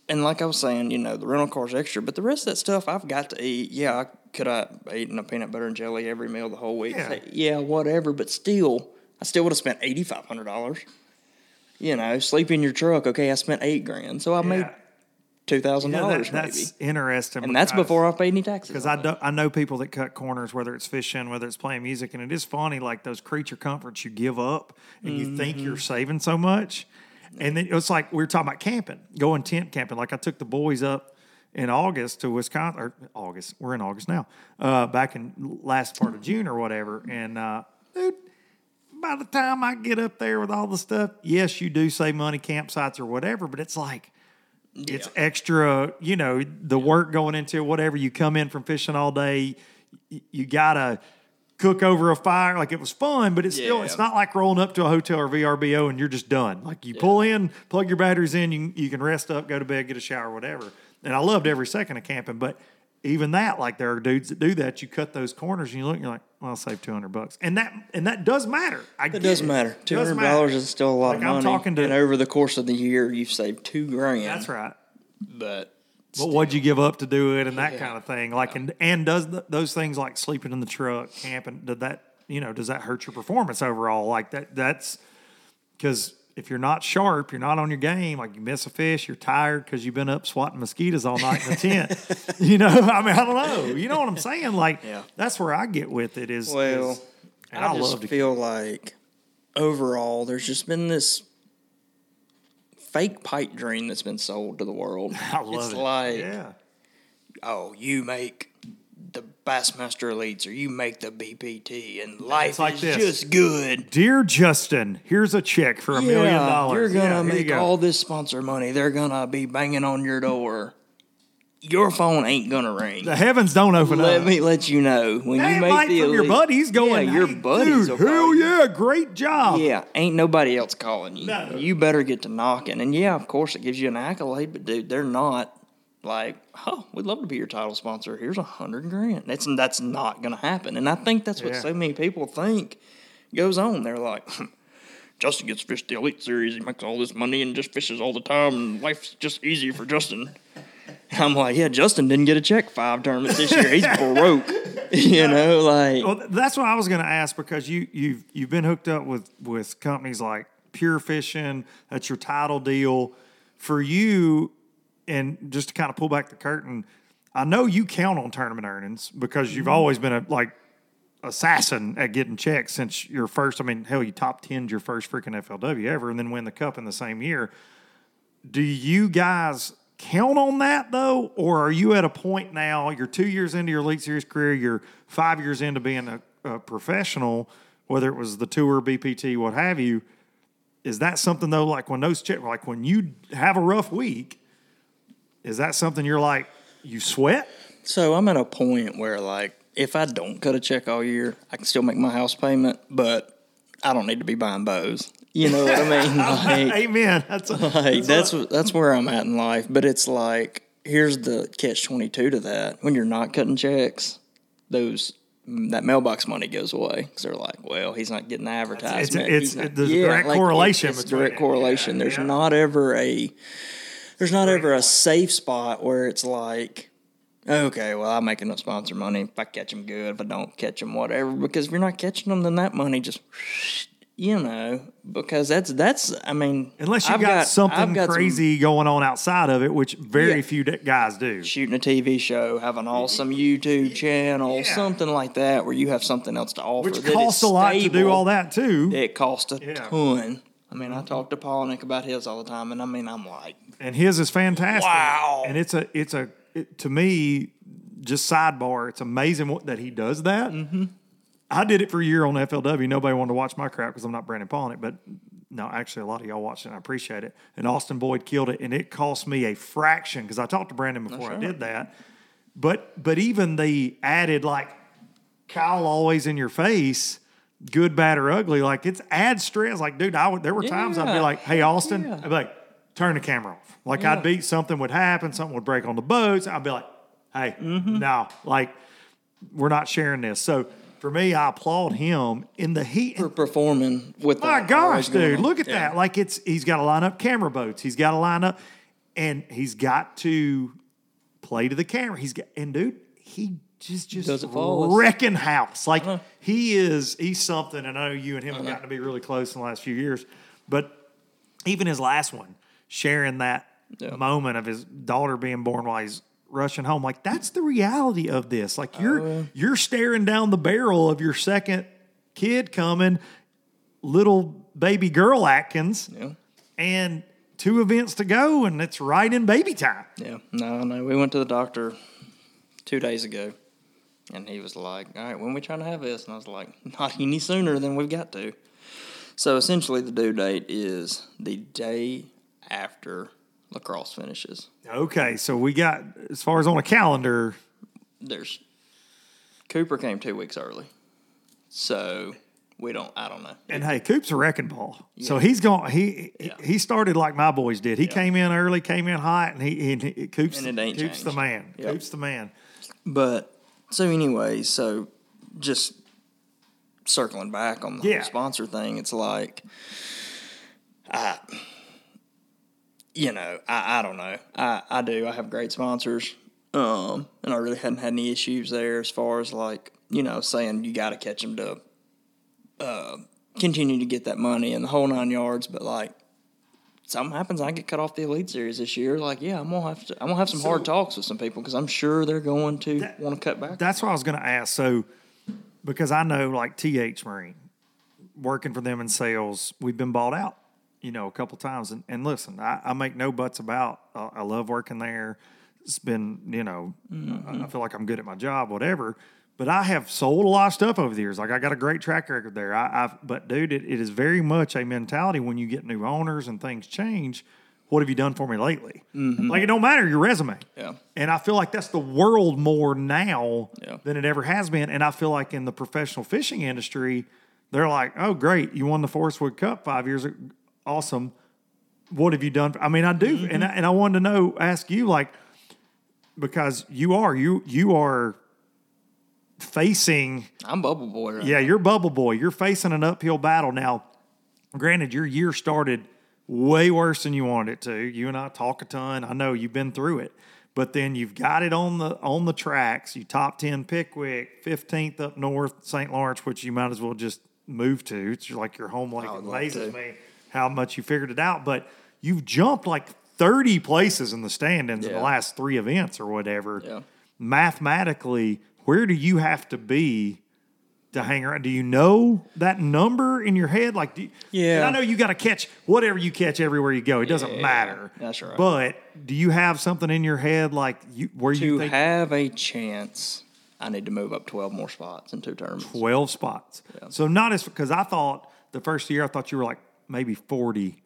And like I was saying, you know, the rental car's extra, but the rest of that stuff I've got to eat. Yeah, I, could I eaten a peanut butter and jelly every meal the whole week? Yeah. Hey, yeah, whatever. But still, I still would have spent eighty five hundred dollars. You know, sleep in your truck. Okay, I spent eight grand, so I made Yeah. Two thousand Yeah, that- dollars maybe. that's interesting. And that's before I've paid any taxes. Because I, do, I know people that cut corners, whether it's fishing, whether it's playing music, and it is funny, like those creature comforts you give up and you think Mm-hmm. you're saving so much. And then it's like we were talking about camping, going tent camping. Like I took the boys up in August to Wisconsin, or August, we're in August now, uh, back in last part of June or whatever. And uh, dude, by the time I get up there with all the stuff, yes, you do save money, campsites or whatever, but it's like, it's extra, you know, the work going into it, whatever. You come in from fishing all day, y- you gotta cook over a fire. Like it was fun, but it's still, it's not like rolling up to a hotel or VRBO and you're just done. Like you pull in, plug your batteries in, you, you can rest up, go to bed, get a shower, whatever. And I loved every second of camping, but even that, like there are dudes that do that. You cut those corners and you look, and you're like, well, I'll save two hundred bucks, and that and that does matter. I It does matter. Two Does hundred matter. dollars is still a lot Like, of I'm talking to- and over the course of the year, you've saved two grand. That's right. But But what'd you give up to do it and that kind of thing? Like, and, and does th- those things like sleeping in the truck, camping, did that, you know, does that hurt your performance overall? Like that, that's because if you're not sharp, you're not on your game, like you miss a fish, you're tired because you've been up swatting mosquitoes all night in the tent. you know, I mean, I don't know. You know what I'm saying? Like, Yeah. that's where I get with it is, Well, is- I, I, just love to feel like overall, there's just been this fake pipe dream that's been sold to the world. I love it's it. like, yeah. oh, you make the Bassmaster Elites or you make the BPT, and life like is this. just good. Dear Justin, here's a check for a million dollars. You're gonna Yeah, make go. all this sponsor money. They're gonna be banging on your door. Your phone ain't gonna ring. The heavens don't open Let up. Let me let you know when Hey, you make the from your elite- buddies going, Yeah, your buddies. dude, hell yeah, great job. Yeah, ain't nobody else calling you. No. You better get to knocking. And yeah, of course, it gives you an accolade, but dude, they're not like, oh, we'd love to be your title sponsor. Here's a hundred grand. That's that's not gonna happen. And I think that's what Yeah. so many people think goes on. They're like. Hmm, Justin gets fished the Elite Series. He makes all this money and just fishes all the time, and life's just easy for Justin. And I'm like, yeah, Justin didn't get a check five tournaments this year. He's broke. you know, like Well, that's what I was going to ask because you you've you've been hooked up with with companies like Pure Fishing. That's your title deal for you. And just to kind of pull back the curtain, I know you count on tournament earnings because you've mm-hmm. always been a like assassin at getting checks since your first. I mean, hell, you top 10'd your first freaking FLW ever, and then win the cup in the same year. Do you guys count on that though, or are you at a point now? You're two years into your Elite Series career. You're five years into being a, a professional, whether it was the tour, BPT, what have you. Is that something though? Like when those check, like when you have a rough week, is that something you're like you sweat? So I'm at a point where, like, if I don't cut a check all year, I can still make my house payment, but I don't need to be buying bows. You know what I mean? Like, Amen. That's a, like that's that's where I'm at in life. But it's like here's the catch twenty two to that. When you're not cutting checks, those mm, that mailbox money goes away because they're like, well, he's not getting the advertisement. it's- He's not- there's a direct like, correlation It's, it's direct it. correlation. Yeah, there's yeah. not ever a there's not ever a safe spot where it's like. Okay, well, I'm making no sponsor money. If I catch them, good. If I don't catch them, whatever. Because if you're not catching them, then that money just, you know, because that's that's. I mean, unless you got, I've something got some- crazy going on outside of it, which very Yeah. few guys do. shooting a TV show, have an awesome YouTube channel, Yeah. something like that, where you have something else to offer. Which costs a lot to do all that too. It costs a Yeah. ton. I mean, I talk to Palaniuk about his all the time, and I mean, I'm like, and his is fantastic. Wow. And it's a it's a it, to me just sidebar. It's amazing what, that he does that. Mm-hmm. I did it for a year on FLW. Nobody wanted to watch my crap because I'm not Brandon Palaniuk, but no, actually a lot of y'all watched it. and I appreciate it. And Austin Boyd killed it, and it cost me a fraction because I talked to Brandon before I did that. But but even the added like Kyle always in your face. Good, bad, or ugly. Like it's add stress. Like, dude, I would. There were times I'd be like, "Hey, Austin," Yeah. I'd be like, turn the camera off. Like I'd be something would happen, something would break on the boats. I'd be like, hey, Mm-hmm. no, like we're not sharing this. So for me, I applaud him in the heat. For performing with My that gosh, always going dude, look at Yeah. that. Like it's he's got to line up camera boats. He's got to line up and he's got to play to the camera. He's got and dude, he just just Does it wrecking house. Like Uh-huh. he is he's something. And I know you and him have gotten to be really close in the last few years. But even his last one, sharing that Yeah. moment of his daughter being born while he's rushing home, like that's the reality of this. Like you're Oh, you're staring down the barrel of your second kid coming, little baby girl Atkins, Yeah. and two events to go, and it's right in baby time. Yeah, no, no. We went to the doctor two days ago, and he was like, "All right, when we trying to have this?" And I was like, "Not any sooner than we've got to." So essentially, the due date is the day after La Crosse finishes. Okay, so we got as far as on a calendar, There's Cooper came two weeks early, so we don't. I don't know. and hey, Coop's a wrecking ball. So he's going. He Yeah. he started like my boys did. He came in early, came in hot, and he, he, he Coop's And it ain't Coop's the man. Yep. Coop's the man. But so anyway, so just circling back on the Yeah. whole sponsor thing, it's like, I, you know, I, I don't know. I, I do. I have great sponsors, um, and I really hadn't had any issues there as far as like you know saying you got to catch them to uh, continue to get that money and the whole nine yards. But like. Something happens, I get cut off the Elite Series this year. Like, yeah, I'm gonna have to. I'm gonna have some hard talks with some people because I'm sure they're going to want to cut back. That's what I was going to ask. So, because I know like TH Marine, working for them in sales, we've been bought out, you know, a couple times. And, and listen, I, I make no buts about. Uh, I love working there. It's been, you know, I, I feel like I'm good at my job, whatever. But I have sold a lot of stuff over the years. Like I got a great track record there. I, I've, but dude, it, it is very much a mentality when you get new owners and things change. What have you done for me lately? Like it don't matter your resume. Yeah. And I feel like that's the world more now Yeah. than it ever has been. And I feel like in the professional fishing industry, they're like, oh, great, you won the Forrest Wood Cup five years ago. Awesome. What have you done? I mean, I do. Mm-hmm. And, I, and I wanted to know, ask you, like, because you are, you, you are facing I'm Bubble Boy. Right? yeah, you're bubble boy. You're facing an uphill battle now. Granted, your year started way worse than you wanted it to. You and I talk a ton. I know you've been through it, but then you've got it on the on the tracks. You top ten Pickwick, fifteenth up north St. Lawrence, which you might as well just move to. It's like your home lake. It amazes to. me how much you figured it out. But you've jumped like thirty places in the standings in the last three events or whatever. Yeah. Mathematically, where do you have to be to hang around? Do you know that number in your head? Like, do you, Yeah. I know you got to catch whatever you catch everywhere you go. It doesn't Yeah, matter. that's right. But do you have something in your head like you where you think have a chance, I need to move up 12 more spots in two terms. twelve spots? So not as because I thought the first year I thought you were like maybe 40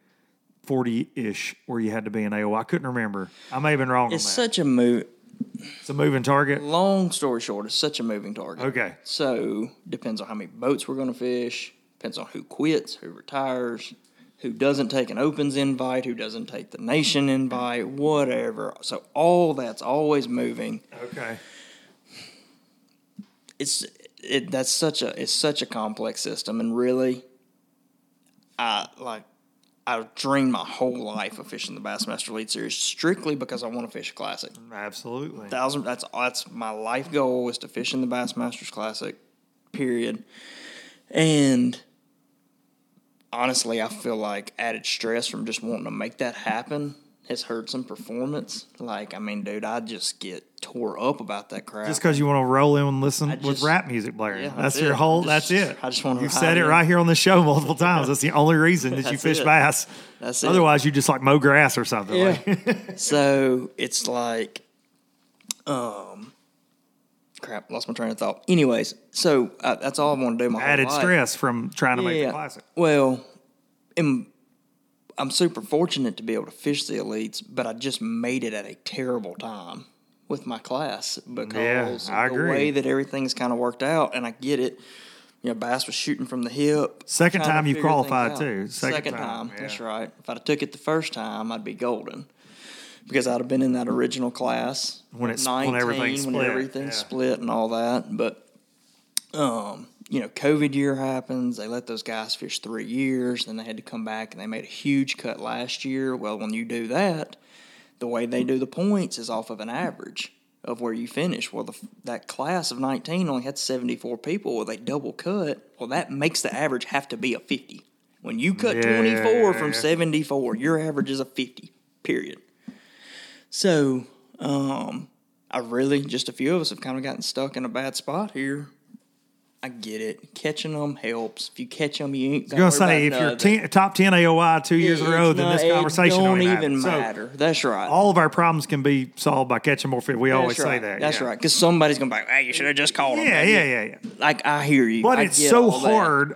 40 ish where you had to be in AOY. I couldn't remember. I may have been wrong It's on that. such a move. it's a moving target. Long story short, it's such a moving target. Okay. So depends on how many boats we're going to fish. Depends on who quits, who retires, who doesn't take an opens invite, who doesn't take the nation invite, whatever. So all that's always moving. Okay. it's it that's such a it's such a complex system and really I like I've dreamed my whole life of fishing the Bassmaster Elite Series strictly because I want to fish a classic. Absolutely. Thousand that's that's my life goal is to fish in the Bassmasters Classic, period. And honestly, I feel like added stress from just wanting to make that happen has hurt some performance. Like, I mean, dude, I just get tore up about that crap. Just because you want to roll in and listen I with rap music blaring. Yeah, that's that's your whole. I that's it. I just wanna You've hide said it in. right here on the show multiple times. That's the only reason that you fish it. bass. That's it. Otherwise, you just like mow grass or something. Yeah. Like, so it's like, um, crap, lost my train of thought. Anyways, so uh, that's all I want to do. My added stress from trying to make the classic. Well, am- I'm super fortunate to be able to fish the elites, but I just made it at a terrible time with my class because I of the way that everything's kind of worked out. And I get it. You know, bass was shooting from the hip. Second time you qualified, too. Second Second, time, time. That's right. If I'd have took it the first time, I'd be golden because I'd have been in that original class When it's- when everything split, when everything yeah. split and all that. But um, you know, COVID year happens. They let those guys fish three years, then they had to come back and they made a huge cut last year. Well, when you do that, the way they do the points is off of an average of where you finish. Well, the, that class of 19 only had 74 people. Well, they double cut. Well, that makes the average have to be a 50. When you cut Yeah, 24 yeah, from 74, your average is a 50, period. So, um, I really, just a few of us have kind of gotten stuck in a bad spot here. I get it. Catching them helps. If you catch them, you ain't gonna gonna say if you're 10, top ten AOY two years in a row, then this conversation don't, even So, matter. That's right. all of our problems can be solved by catching more fish. We That's always say that. That's yeah. right. Because somebody's gonna be like, "Hey, you should have just called him." Yeah, yeah, yeah, yeah. Like I hear you, But I it's so all that. hard.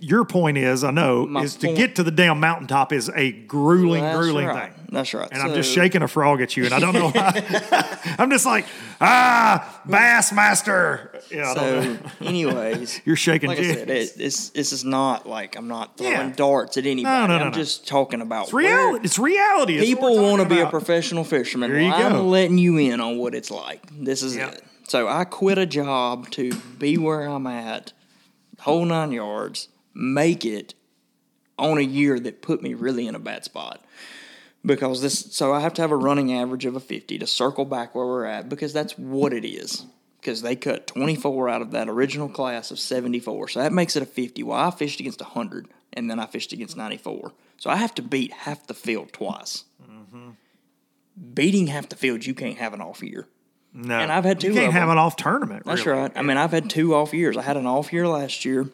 Your point is, I know, My is to get to the damn mountaintop is a grueling, grueling right. thing. That's right. And I'm just shaking a frog at you, and I don't know why. I'm just like, ah, Bassmaster. Yeah, I don't know. So, anyways, You're shaking Like I said, it, this this is not like I'm not throwing Yeah. darts at anybody. no, no, no, I'm no. just talking about It's reality. It's reality. It's People want to talking be a professional fisherman. There you Well, go. I'm letting you in on what it's like. This is Yep. it. So I quit a job to be where I'm at, whole nine yards, make it on a year that put me really in a bad spot. Because this, so I have to have a running average of a 50 to circle back where we're at because that's what it is. Because they cut 24 out of that original class of 74. So that makes it a 50. Well, I fished against 100 and then I fished against 94. So I have to beat half the field twice. Mm-hmm. Beating half the field, you can't have an off year. No. and I've had two You can't have an off tournament. That's really. right. I mean, I've had two off years. I had an off year last year.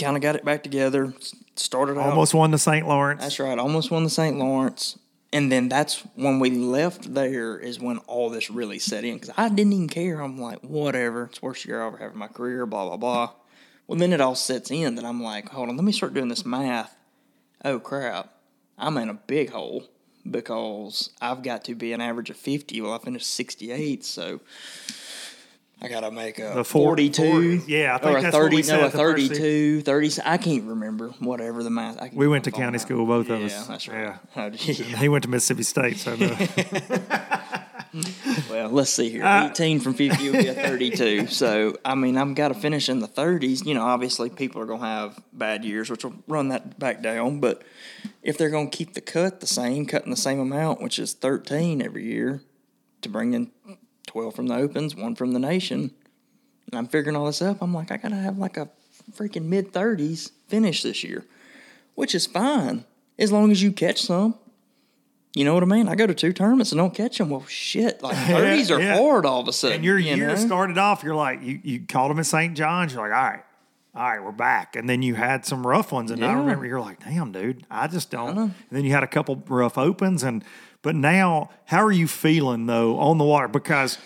Kind of got it back together. Started out. Almost won the St. Lawrence. That's right. Almost won the St. Lawrence. And then that's when we left there is when all this really set in because I didn't even care. I'm like, whatever. It's worst year I ever had in my career, blah, blah, blah. Well, then it all sets in that I'm like, hold on, let me start doing this math. Oh, crap. I'm in a big hole because I've got to be an average of 50. Well, I finished 68, so I got to make a The four- 42. 40, yeah, I think or a that's what 30, we said no, a at the first season. 32, 30. I can't remember, whatever the math. I, We went to county out. school, both of Yeah, us. that's Yeah. right. Do He went to Mississippi State, so no. Well, let's see here. Uh, 18 from 50 will be a 32. So, I mean, I've got to finish in the 30s. You know, obviously, people are going to have bad years, which will run that back down. But if they're going to keep the cut the same, cutting the same amount, which is 13 every year, to bring in 12 from the Opens, one from the Nation, and I'm figuring all this up, I'm like, I got to have like a freaking mid 30s finish this year, which is fine as long as you catch some. You know what I mean? I go to two tournaments and don't catch them. Well, shit, like thirties are yeah. hard all of a sudden. and your you year know? started off, you're like, you, you called them at St. John's. You're like, all right, all right, we're back. And then you had some rough ones. And I remember you're like, damn, dude, I just don't. know. And then you had a couple rough opens. And, but now, how are you feeling though on the water? Because,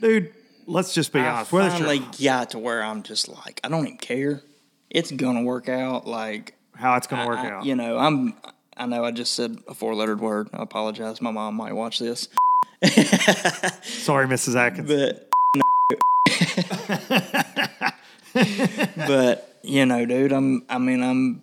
dude, let's just be I honest. Whether finally got to where I'm just like, I don't even care. It's gonna work out. Like, how it's going to work I- out. you know, I'm. I know I just said a four lettered word. I apologize. My mom might watch this, Sorry, Mrs. Atkins. but. but you know, dude, I'm. I mean, I'm.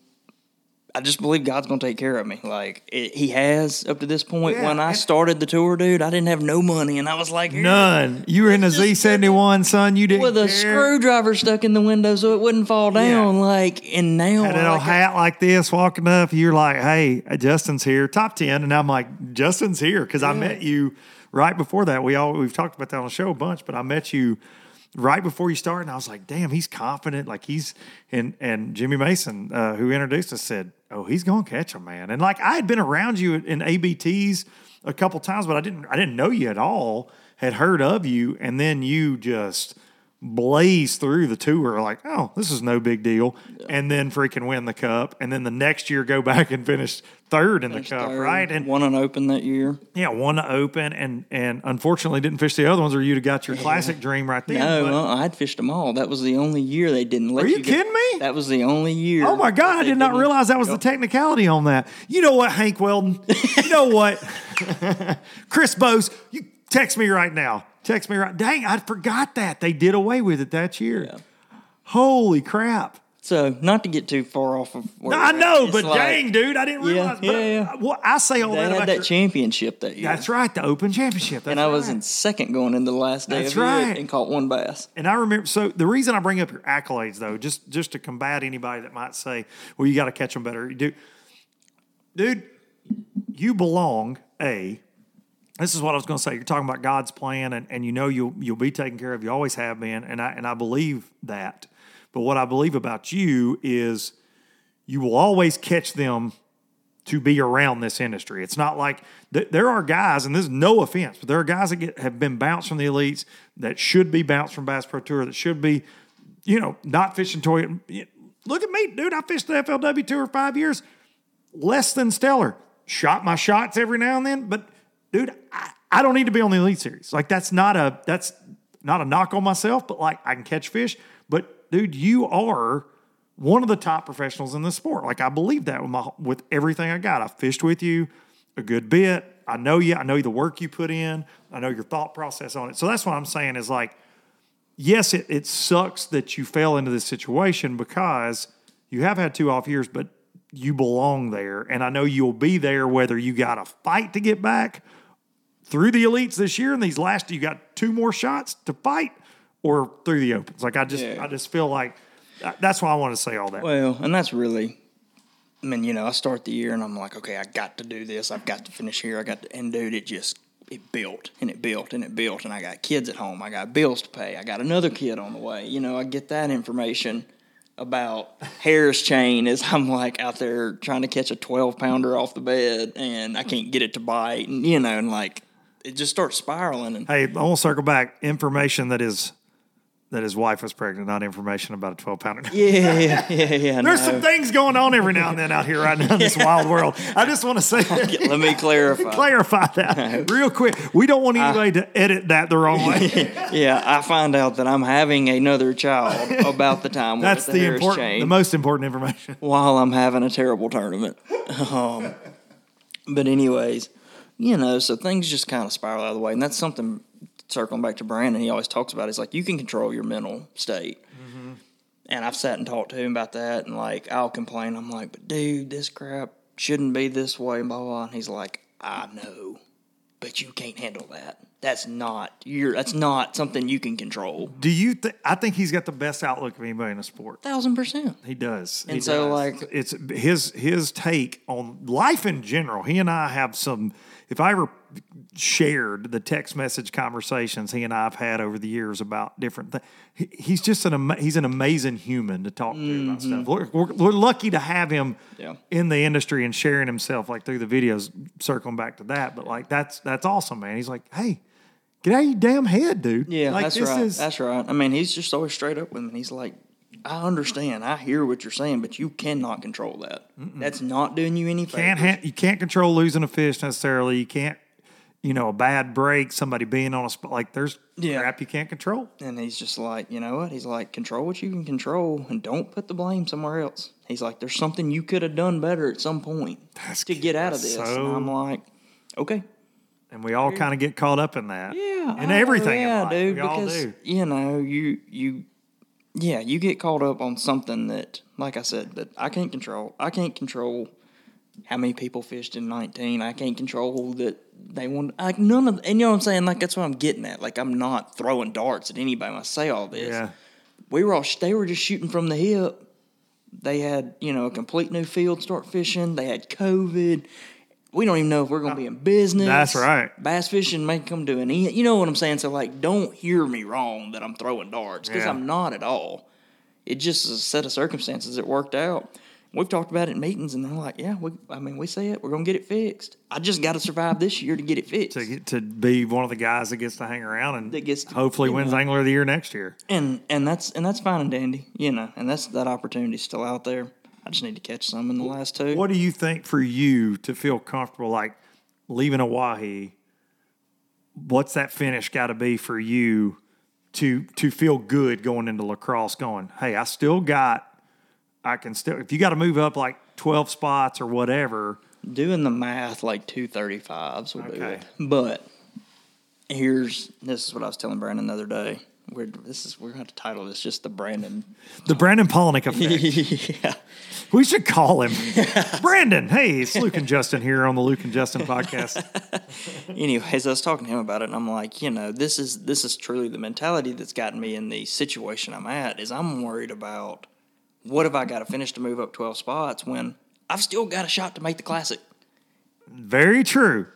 I just believe God's gonna take care of me. Like it, He has up to this point. Yeah, when I started the tour, dude, I didn't have no money, and I was like, here, None. You were in a Let's just Z71, son. You didn't with a care. screwdriver stuck in the window so it wouldn't fall down. Like, and now Had an I old like, hat like this walking up. You're like, hey, Justin's here, top 10. And I'm like, Justin's here. Cause I met you right before that. We all, we've talked about that on the show a bunch, but I met you right before you started. And I was like, damn, he's confident. Like he's, and, and Jimmy Mason, uh, who introduced us said, oh, he's going to catch him, man. And like, I had been around you in ABTs a couple times, but I didn't, I didn't know you at all, had heard of you. And then you just, blaze through the tour like, oh, this is no big deal, and then freaking win the cup, and then the next year go back and finish third in the cup, third, right? And won an open that year. yeah, won the open, and and unfortunately didn't fish the other ones, or you'd have got your classic dream right there. No, but- well, I'd fished them all. That was the only year they didn't let Are you get- kidding me? That was the only year. Oh my God, I did not realize that was the technicality on that. You know what, Hank Weldon? You know what? Chris Bowes, you text me right now. Text me right. Dang, I forgot that. They did away with it that year. Holy crap! So, not to get too far off of where I we're at, know, but like, dang, dude, I didn't Yeah, realize. but, yeah, yeah. uh, What I say all They that had about that your- championship that year. That's right, the Open Championship. That's and I was right. in second going into the last day That's right. and caught one bass. And I remember. So the reason I bring up your accolades, though, just just to combat anybody that might say, "Well, you got to catch them better." You do, dude. You belong. A. This is what I was going to say. You're talking about God's plan, and, and you know you'll you'll be taken care of. You always have been, and I and I believe that. But what I believe about you is you will always catch them to be around this industry. It's not like th- there are guys, and this is no offense, but there are guys that get, have been bounced from the elites that should be bounced from Bass Pro Tour, that should be, you know, not fishing toy. Look at me, dude. I fished the FLW Tour five years, less than stellar. Shot my shots every now and then, but dude, I, I don't need to be on the elite series. Like that's not a that's not a knock on myself, but like I can catch fish. But dude, you are one of the top professionals in the sport. Like I believe that with my with everything I got. I fished with you a good bit. I know you. I know the work you put in. I know your thought process on it. So that's what I'm saying is like, yes, it, it sucks that you fell into this situation because you have had two off years, but you belong there. And I know you'll be there whether you got a fight to get back through the elites this year and these last you got two more shots to fight or through the opens. Like I just Yeah. I just feel like uh, that's why I want to say all that. Well, and that's really, I mean, you know, I start the year and I'm like, okay, I got to do this. I've got to finish here. I got to, and dude, it just, it built and it built and it built. And I got kids at home. I got bills to pay. I got another kid on the way. You know, I get that information about Harris chain as I'm like out there trying to catch a 12 pounder off the bed and I can't get it to bite. And, you know, and like, it just starts spiraling. And Hey, I want to circle back. Information that is that his wife was pregnant, not information about a twelve pounder. yeah, yeah, yeah, yeah. There's no. some things going on every now and then out here right now in this wild world. I just want to say Let me clarify. clarify that real quick. We don't want anybody to edit that the wrong way. Yeah, I find out that I'm having another child about the time That's the, the important, chain the most important information. while I'm having a terrible tournament. Um, but anyways, you know, so things just kind of spiral out of the way, and that's something. Circling back to Brandon, he always talks about. Is like you can control your mental state. Mm-hmm. And I've sat and talked to him about that, and like I'll complain. I'm like, but dude, this crap shouldn't be this way, blah blah. blah. And he's like, I know, but you can't handle that. That's not your. That's not something you can control. Do you? Th- I think he's got the best outlook of anybody in the sport. Thousand percent. He does. He And so, does. like- it's his his take on life in general. He and I have some. If I ever shared the text message conversations he and I have had over the years about different things, he's just an ama- he's an amazing human to talk to about stuff. We're, we're, we're lucky to have him Mm-hmm. Yeah. in the industry and sharing himself like through the videos. Circling back to that, but like that's that's awesome, man. He's like, hey. Get out of your damn head, dude. Yeah, like, that's right. Is, That's right. I mean, he's just always straight up with me. He's like, I understand. I hear what you're saying, but you cannot control that. That's not doing you any can't ha- you can't control losing a fish necessarily. You can't, you know, a bad break, somebody being on a spot. Like there's Yeah. crap you can't control. and he's just like, you know what? He's like, control what you can control and don't put the blame somewhere else. He's like, there's something you could have done better at some point That's to get out of this. so- and I'm like, okay. And we all kind of get caught up in that. Yeah, And everything. in Yeah, dude. Because you know, you you, yeah, you get caught up on something that, like I said, that I can't control. I can't control how many people fished in nineteen. I can't control that they want. Like none of, and you know what I'm saying. Like that's what I'm getting at. Like I'm not throwing darts at anybody when I say all this. Yeah. We were all. They were just shooting from the hip. They had, you know, a complete new field start fishing. They had COVID. We don't even know if we're going to be in business. That's right. Bass fishing may come to an end. You know what I'm saying? So, like, don't hear me wrong that I'm throwing darts because Yeah. I'm not at all. It just is a set of circumstances that worked out. We've talked about it in meetings, and they're like, "Yeah, we. I mean, we say it. We're gonna get it fixed. I just got to survive this year to get it fixed." To get to be one of the guys that gets to hang around and That gets to- hopefully wins know. Angler of the Year next year. and and that's and that's fine and dandy, you know. And that's that opportunity's still out there. I just need to catch some in the last two. What do you think for you to feel comfortable, like leaving Oahe? What's that finish got to be for you to to feel good going into La Crosse? Going, hey, I still got, I can still. If you got to move up like twelve spots or whatever, Doing the math like two thirty fives will do Okay. it. But here's this is what I was telling Brandon the other day. We're this is we're gonna title this just the Brandon. The Brandon Palaniuk effect. yeah. we should call him Brandon. Hey, it's Luke and Justin here on the Luke and Justin podcast. Anyways, I was talking to him about it, and I'm like, you know, this is this is truly the mentality that's gotten me in the situation I'm at. Is I'm worried about what have I got to finish to move up 12 spots when I've still got a shot to make the classic. Very true.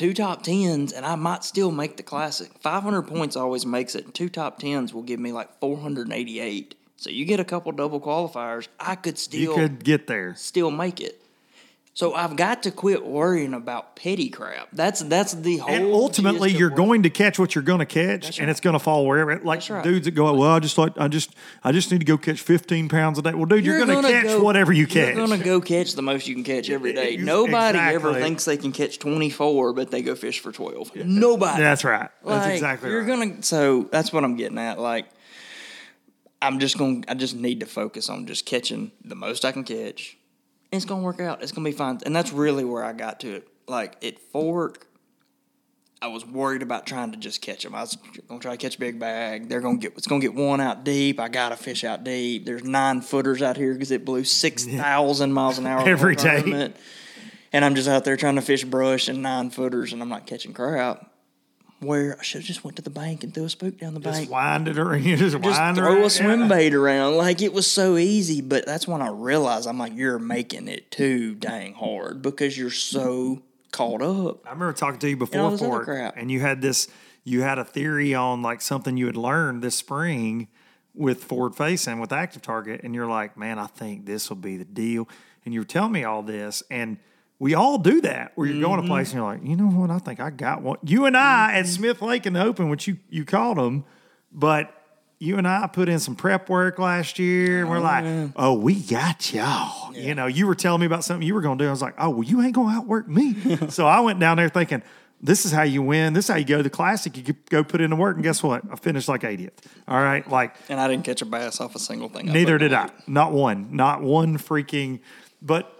Two top tens, and I might still make the classic. 500 points always makes it. Two top tens will give me like 488. So you get a couple double qualifiers, I could still You could get there. still make it. So I've got to quit worrying about petty crap. That's that's the whole. And ultimately, you're what- going to catch what you're going to catch, That's and it's going to fall wherever. Like right. dudes that go, well, I just like I just I just need to go catch 15 pounds a day. Well, dude, you're, going to catch go- whatever you catch. You're going to go catch the most you can catch every day. Nobody ever thinks they can catch 24, but they go fish for 12. Nobody. That's right. That's Like, exactly you're right. gonna. So that's what I'm getting at. Like, I'm just gonna. I just need to focus on just catching the most I can catch. It's gonna work out. It's gonna be fine. And that's really where I got to it. Like at Fork, I was worried about trying to just catch them. I was gonna try to catch a big bag. They're gonna get. It's gonna get one out deep. I gotta fish out deep. There's nine footers out here because it blew six thousand miles an hour Every whole And I'm just out there trying to fish brush and nine footers, and I'm not catching crap. Where I should have just went to the bank and threw a spook down the Just bank. wind it around. You just, Just wind throw around. a swim Yeah. bait around. Like it was so easy, but that's when I realized I'm like, you're making it too dang hard because you're so caught up. I remember talking to you before other crap. and you had this. You had a theory on like something you had learned this spring with forward facing with active target, and you're like, man, I think this will be the deal. And you were telling me all this, and we all do that where you're going to Mm-hmm. place and you're like, you know what, I think I got one. You and I at Smith Lake in the Open, which you you called them, but. You and I put in some prep work last year, and we're like, "Oh, we got y'all." You know, you were telling me about something you were going to do. I was like, "Oh, well, you ain't going to outwork me." so I went down there thinking, "This is how you win. This is how you go to the classic. You go put in the work." And guess what? I finished like 80th. All right, like And I didn't catch a bass off a single thing. Neither did I. Not one. Not one freaking. But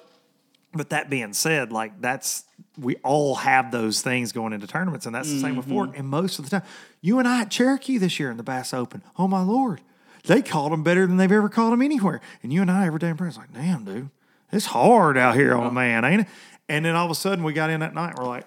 but that being said, like that's we all have those things going into tournaments, and that's the same with Mm-hmm. Fork. And most of the time, you and I at Cherokee this year in the Bass Open. Oh my lord, they caught them better than they've ever caught them anywhere. And you and I every day in practice, like, damn, dude, it's hard out here on a man, ain't it? And then all of a sudden, we got in that night. We're like,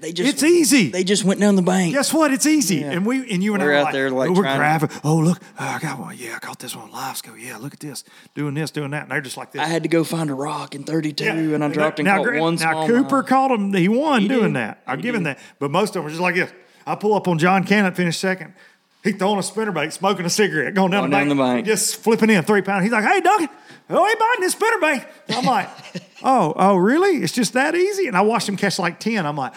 They just it's easy. They just went down the bank. Guess what? It's easy. Yeah. And we and you and We're I were out like, there, like, oh, we're trying to- Oh, look, oh, I got one. Yeah, I caught this one live go. Yeah, look at this. Doing this, doing that. And they're just like this. I had to go find a rock in 32, Yeah. and I dropped and now, caught gra- one Now small Cooper mouth. caught him. He won He doing did. that. I'll He give him did. that. But most of them were just like this. I pull up on John Cannon, finish second. He throwing a spinnerbait, smoking a cigarette, going down, Going the, down bank, the bank. just flipping in three pounds. He's like, "Hey, Duncan, oh, he biting this spinnerbait." I'm like, "Oh, oh, really? It's just that easy?" And I watched him catch like ten. I'm like,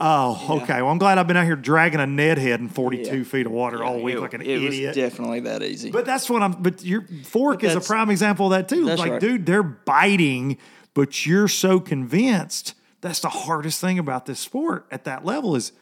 "Oh, okay. Well, I'm glad I've been out here dragging a Ned head in 42 Yeah. feet of water all week it, like an it idiot." was definitely that easy. But that's what I'm. But your fork But is a prime example of that too. Like, right. dude, they're biting, but you're so convinced. That's the hardest thing about this sport at that level is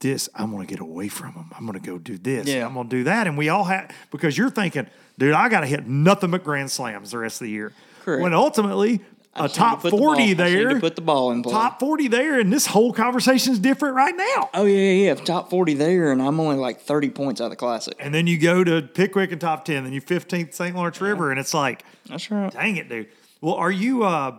this. I'm going to get away from them. I'm going to go do this. Yeah. I'm going to do that. And we all have because you're thinking, dude, I got to hit nothing but grand slams the rest of the year. Correct. When ultimately. a to top the forty need there, to put the ball in play. top forty there, and this whole conversation is different right now. Oh yeah, yeah, yeah. Top forty there, and I'm only like thirty points out of the classic. And then you go to Pickwick and top ten, then you 15th St. Lawrence River, and it's like, That's right. Dang it, dude. Well, are you uh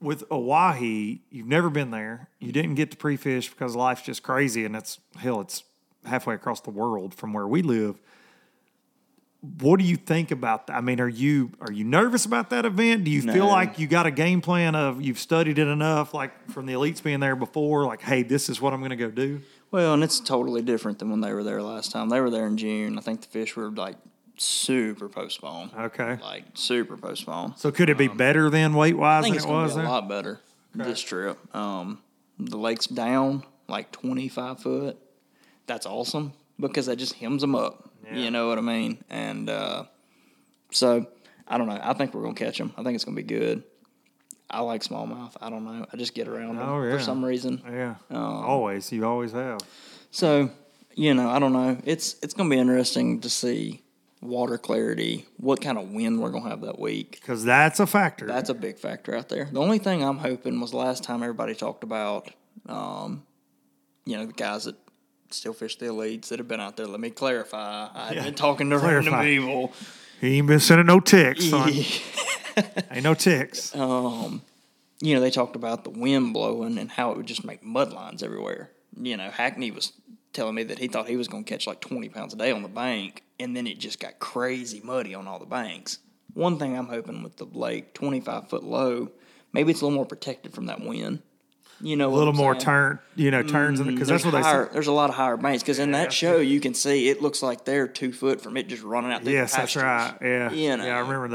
with Oahe? You've never been there. You didn't get to pre-fish because life's just crazy, and it's hell. It's halfway across the world from where we live. What do you think about that? I mean, are you are you nervous about that event? Do you feel like you got a game plan of you've studied it enough, like from the elites being there before? Like, hey, this is what I'm going to go do. Well, and it's totally different than when they were there last time. They were there in June. I think the fish were like super postponed. Okay. Like super postponed. So could it be better then weight I wise think than it's it was be a lot better this trip. Um, the lake's down like 25 foot. That's awesome because that just hems them up. You know what I mean? And uh, so I don't know. I think we're going to catch them. I think it's going to be good. I like smallmouth. I don't know. I just get around them Oh, yeah. for some reason. Yeah, Um, always. You always have. So, you know, I don't know. It's it's going to be interesting to see water clarity, what kind of wind we're going to have that week. Because that's a factor. That's a big factor out there. The only thing I'm hoping was last time everybody talked about, um, you know, the guys that still fish the elites that have been out there. Let me clarify. I've been talking to Clarify. random people. He ain't been sending no ticks, son. ain't no ticks. Um, you know, they talked about the wind blowing and how it would just make mud lines everywhere. You know, Hackney was telling me that he thought he was going to catch like 20 pounds a day on the bank, and then it just got crazy muddy on all the banks. One thing I'm hoping with the lake, 25 foot low, maybe it's a little more protected from that wind. You know, a little more turn, you know, turns in because that's what they higher, say. There's a lot of higher banks because in that show you can see it looks like they're two foot from it just running out. through the Yes, that's right. Yeah, You know. yeah, I remember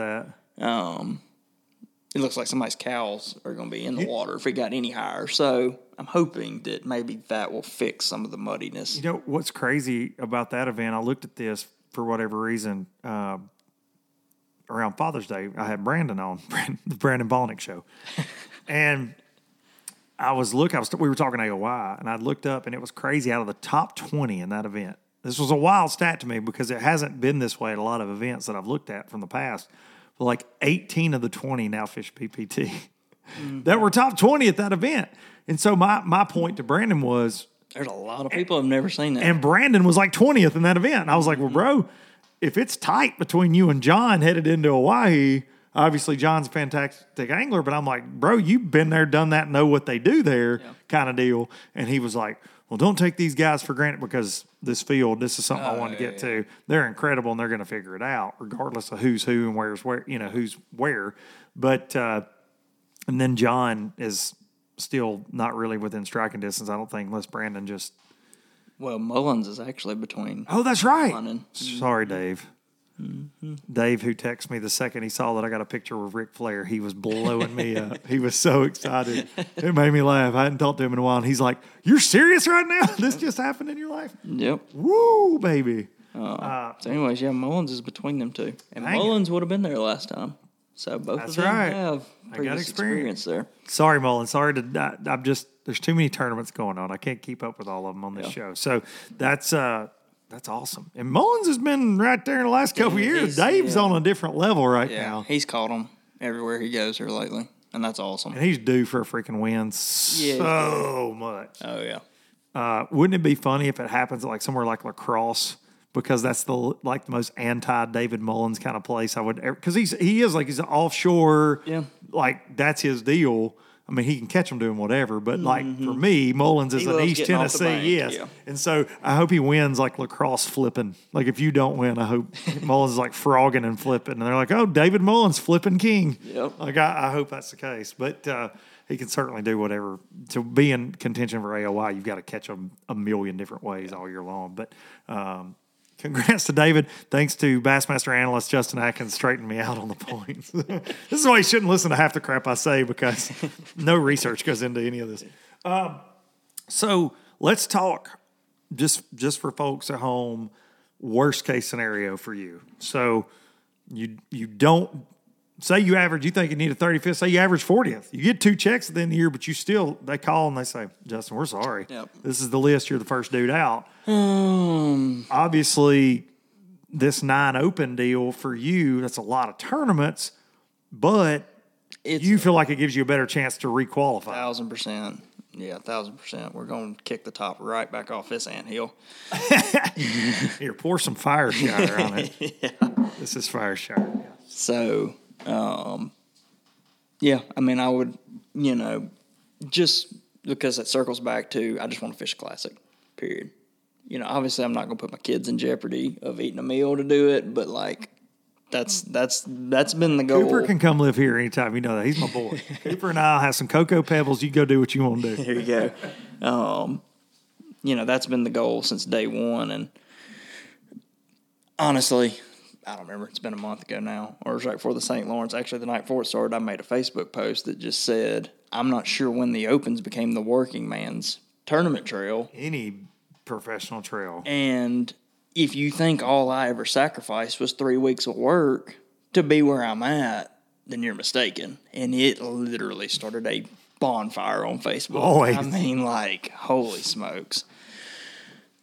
that. Um, it looks like somebody's cows are going to be in the water if it got any higher. So I'm hoping that maybe that will fix some of the muddiness. You know what's crazy about that event? I looked at this for whatever reason uh, around Father's Day. I had Brandon on the Brandon Palaniuk show, and I was look. I was we were talking AOY, and I looked up, and it was crazy. Out of the top twenty in that event, this was a wild stat to me because it hasn't been this way at a lot of events that I've looked at from the past. But like eighteen of the twenty now fish PPT that were top twenty at that event. And so my my point to Brandon was There's a lot of people have never seen that. and Brandon was like 20th in that event. And I was like, well, mm-hmm. bro, if it's tight between you and John headed into Oahe, obviously John's a fantastic angler, but I'm like, bro, you've been there, done that, know what they do there kind of deal. And he was like, well, don't take these guys for granted because this field, this is something I want to get to. They're incredible and they're going to figure it out regardless of who's who and where's where, you know, who's where. But, uh, and then John is still not really within striking distance, I don't think, unless Brandon just well, Mullins is actually between. Oh, that's right. Sorry, Dave. Dave, who texted me the second he saw that I got a picture with Ric Flair, he was blowing me up. He was so excited. It made me laugh. I hadn't talked to him in a while, and he's like, "You're serious right now? This just happened in your life? Yep. Woo, baby!" So, anyways, yeah, Mullins is between them two, and it. Mullins would have been there last time. So both of them right. have previous experience. experience there. Sorry, Mullins. Sorry to. I, I'm just. There's too many tournaments going on. I can't keep up with all of them on this show. So that's uh that's awesome. And Mullins has been right there in the last couple of years. Dave's yeah. on a different level right Yeah, now. he's caught him everywhere he goes here lately, and that's awesome. And he's due for a freaking win Yeah. so much. Oh yeah. Uh, wouldn't it be funny if it happens like somewhere like La Crosse? Because that's the like the most anti David Mullins kind of place I would ever. Because he's he is like he's an offshore. Yeah. Like that's his deal. I mean, he can catch them doing whatever, but like for me, Mullins is Mm-hmm. He an East getting off the Tennessee, bank, yes. yeah. And so I hope he wins like La Crosse flipping. Like if you don't win, I hope Mullins is like frogging and flipping, and they're like, "Oh, David Mullins flipping king." Yep. Like I, I hope that's the case, but uh, he can certainly do whatever to be in contention for AOY. You've got to catch them a million different ways all year long. But um, congrats to David. Thanks to Bassmaster analyst Justin Atkins straightening me out on the points. this is why you shouldn't listen to half the crap I say because no research goes into any of this. Um, so let's talk just just for folks at home. Worst case scenario for you. So you you don't say you average, you think you need a 35th, say you average 40th. You get two checks at the end of the year, but you still, they call and they say, Justin, we're sorry. Yep. This is the list. You're the first dude out. Um, Obviously, this nine open deal for you, that's a lot of tournaments, but it's you feel like it gives you a better chance to requalify. thousand percent. Yeah, thousand percent. We're going to kick the top right back off this anthill. Here, pour some fire shower on it. This is fire shower. So, um, yeah, I mean, I would, you know, just because it circles back to I just want to fish a classic, period. You know, obviously, I'm not going to put my kids in jeopardy of eating a meal to do it, but like, that's that's that's been the goal. Cooper can come live here anytime. You know that. He's my boy. Cooper and I'll have some Cocoa Pebbles. You go do what you want to do. There you go. Um, you know, that's been the goal since day one. And honestly, I don't remember. It's been a month ago now, or it was right before the St. Lawrence. Actually, the night before it started, I made a Facebook post that just said, I'm not sure when the Opens became the working man's tournament trail. Any professional trail. And if you think all I ever sacrificed was three weeks of work to be where I'm at, then you're mistaken. And it literally started a bonfire on Facebook. Always. I mean, like, holy smokes.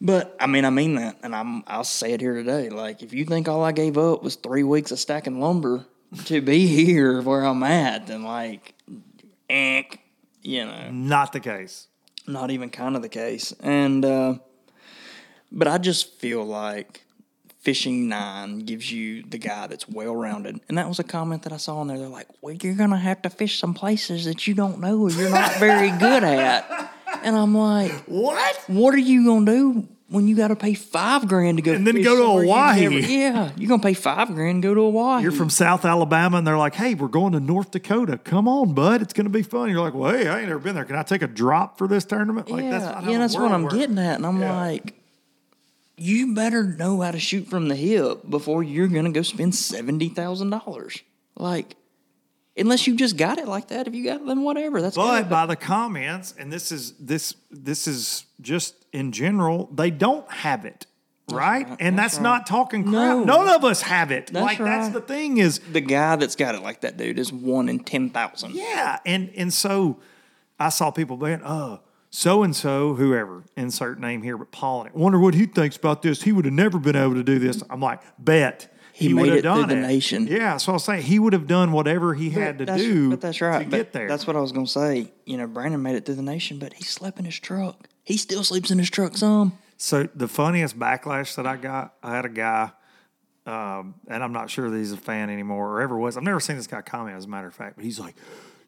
But I mean, I mean that, and I'm I'll say it here today. Like, if you think all I gave up was three weeks of stacking lumber to be here where I'm at, then like, eh, you know Not the case. not even kind of the case. And uh, But I just feel like fishing nine gives you the guy that's well rounded. And that was a comment that I saw in there. They're like, well, you're going to have to fish some places that you don't know or you're not very good at. And I'm like, What? what are you going to do when you got to pay five grand to go And then go to Oahe. never- yeah, you're going to pay five grand and go to Oahe. You're from South Alabama, and they're like, "Hey, we're going to North Dakota. Come on, bud. It's going to be fun." You're like, "Well, hey, I ain't never been there. Can I take a drop for this tournament?" Like, yeah, that's yeah, that's what I'm works. getting at. And I'm Yeah. like, you better know how to shoot from the hip before you're gonna go spend seventy thousand dollars. Like, unless you just got it like that. If you got it, then whatever. That's But good. by the comments, and this is this this is just in general, they don't have it. Right? And that's, right. not talking crap. No. None of us have it. That's like that's the thing is the guy that's got it like that, dude, is one in ten thousand. Yeah, and and so I saw people being, uh, so and so, whoever, insert name here, but Paul. Wonder what he thinks about this. He would have never been able to do this. I'm like, bet He would made have it through done the nation. Yeah, so I was saying he would have done whatever he had to do. But that's right. to but get there. That's what I was gonna say. You know, Brandon made it through the nation, but he slept in his truck. He still sleeps in his truck some. So the funniest backlash that I got, I had a guy, um, and I'm not sure that he's a fan anymore or ever was. I've never seen this guy comment, as a matter of fact, but he's like,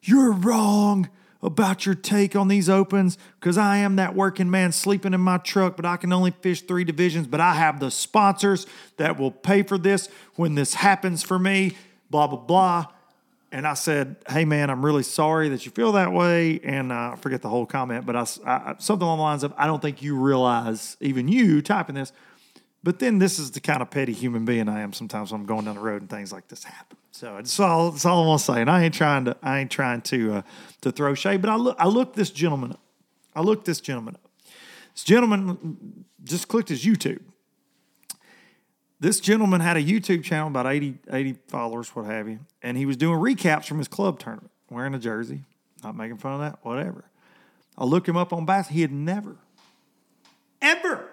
"You're wrong about your take on these opens because I am that working man sleeping in my truck, but I can only fish three divisions. But I have the sponsors that will pay for this when this happens for me. Blah blah blah." And I said, "Hey man, I'm really sorry that you feel that way." And uh, I forget the whole comment, but I, I- something along the lines of, "I don't think you realize, even you typing this." But then this is the kind of petty human being I am. Sometimes I'm going down the road and things like this happen. So that's all. That's all I want to say. And I ain't trying to. I ain't trying to uh, to throw shade. But I look. I looked this gentleman up. I looked this gentleman up. This gentleman just clicked his YouTube. This gentleman had a YouTube channel, about 80, 80 followers, what have you, and he was doing recaps from his club tournament, wearing a jersey, not making fun of that, whatever. I looked him up on Bass. He had never, ever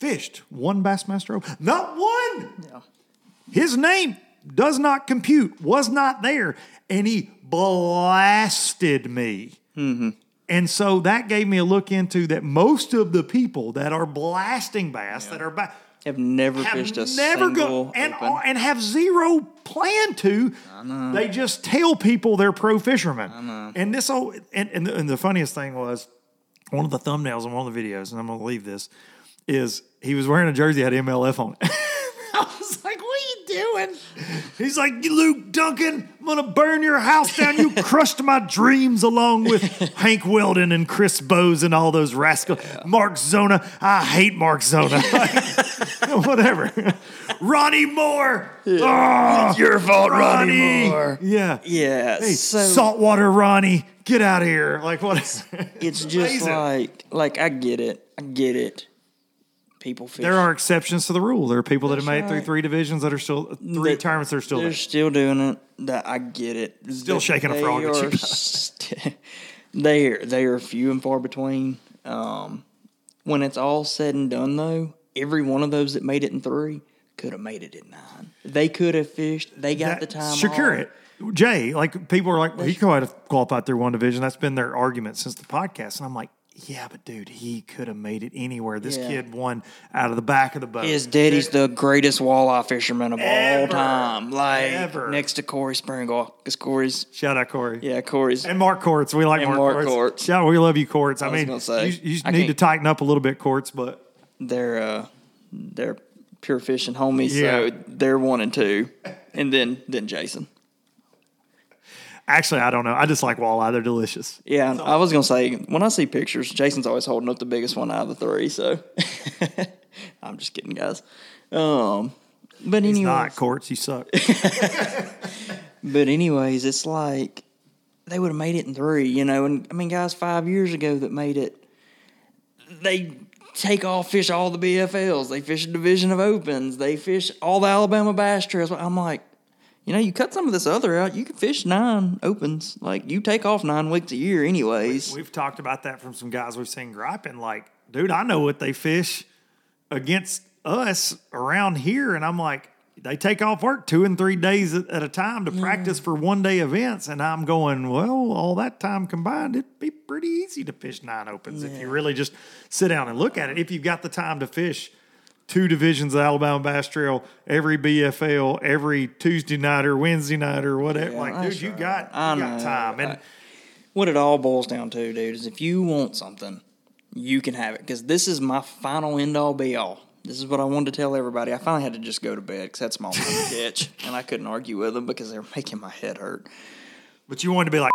fished one Bassmaster Open. Not one. Yeah. His name does not compute, was not there, and he blasted me. Mm-hmm. And so that gave me a look into that most of the people that are blasting bass, that are ba- Have never have fished a never single go and open. and have zero plan to. They just tell people they're pro fishermen. And this whole and, and, the, and the funniest thing was one of the thumbnails in one of the videos, and I'm gonna leave this, is he was wearing a jersey that had MLF on it. I was like, you? He's like, Luke Duncan, I'm gonna burn your house down. You crushed my dreams along with Hank Weldon and Chris Bowes and all those rascals. Mark Zona. I hate Mark Zona. Whatever. Ronnie Moore. Oh, It's your fault, Ronnie Moore. Yeah. Yeah, Hey, so saltwater Ronnie, get out of here. Like what? it's just like like I get it, I get it. People fish. There are exceptions to the rule. There are people that have made it through right. three divisions that are still three That- tournaments that are still They're there. still doing it. That I get it. Still shaking a frog at you are guys. st- they are they are few and far between. Um, when it's all said and done, though, every one of those that made it in three could have made it in nine. They could have fished. They got the time. Secure off. it. Jay, like people are like, well, he could have qualified through one division. That's been their argument since the podcast. And I'm like, yeah, but dude, he could have made it anywhere. This Yeah. kid won out of the back of the boat. His daddy's the greatest walleye fisherman of Ever. all time. Like Ever. next to Corey Sprengel, because Corey's Shout out Corey. yeah, Corey's And Mark Courts. We like Mark, Mark Courts. Courts. Shout, we love you, Courts. I, I mean, say, you, you I need to tighten up a little bit, Courts, but they're uh they're pure fishing homies, Yeah. so they're one and two, and then then Jason. Actually, I don't know. I just like walleye. They're delicious. Yeah, I was gonna say when I see pictures, Jason's always holding up the biggest one out of the three. So I'm just kidding, guys. Um, but He's anyways, not Courts. You suck. but anyways, it's like they would have made it in three, you know. And I mean, guys, five years ago that made it, they take off fish all the BFLs. They fish a division of opens. They fish all the Alabama bass trails. I'm like, you know, you cut some of this other out, you can fish nine opens. Like you take off nine weeks a year, anyways. We've talked about that from some guys we've seen griping. Like, dude, I know what they fish against us around here, and I'm like, they take off work two and three days at, at a time to practice for one day events. And I'm going, well, all that time combined, it'd be pretty easy to fish nine opens if you really just sit down and look at it. If you've got the time to fish two divisions of Alabama Bass Trail, every BFL, every Tuesday night or Wednesday night or whatever. Yeah, like, dude, you right. got, you I got time. And I- What it all boils down to, dude, is if you want something, you can have it. Because this is my final end all be all. This is what I wanted to tell everybody. I finally had to just go to bed because that's time to catch, and I couldn't argue with them because they were making my head hurt. but you wanted to be like,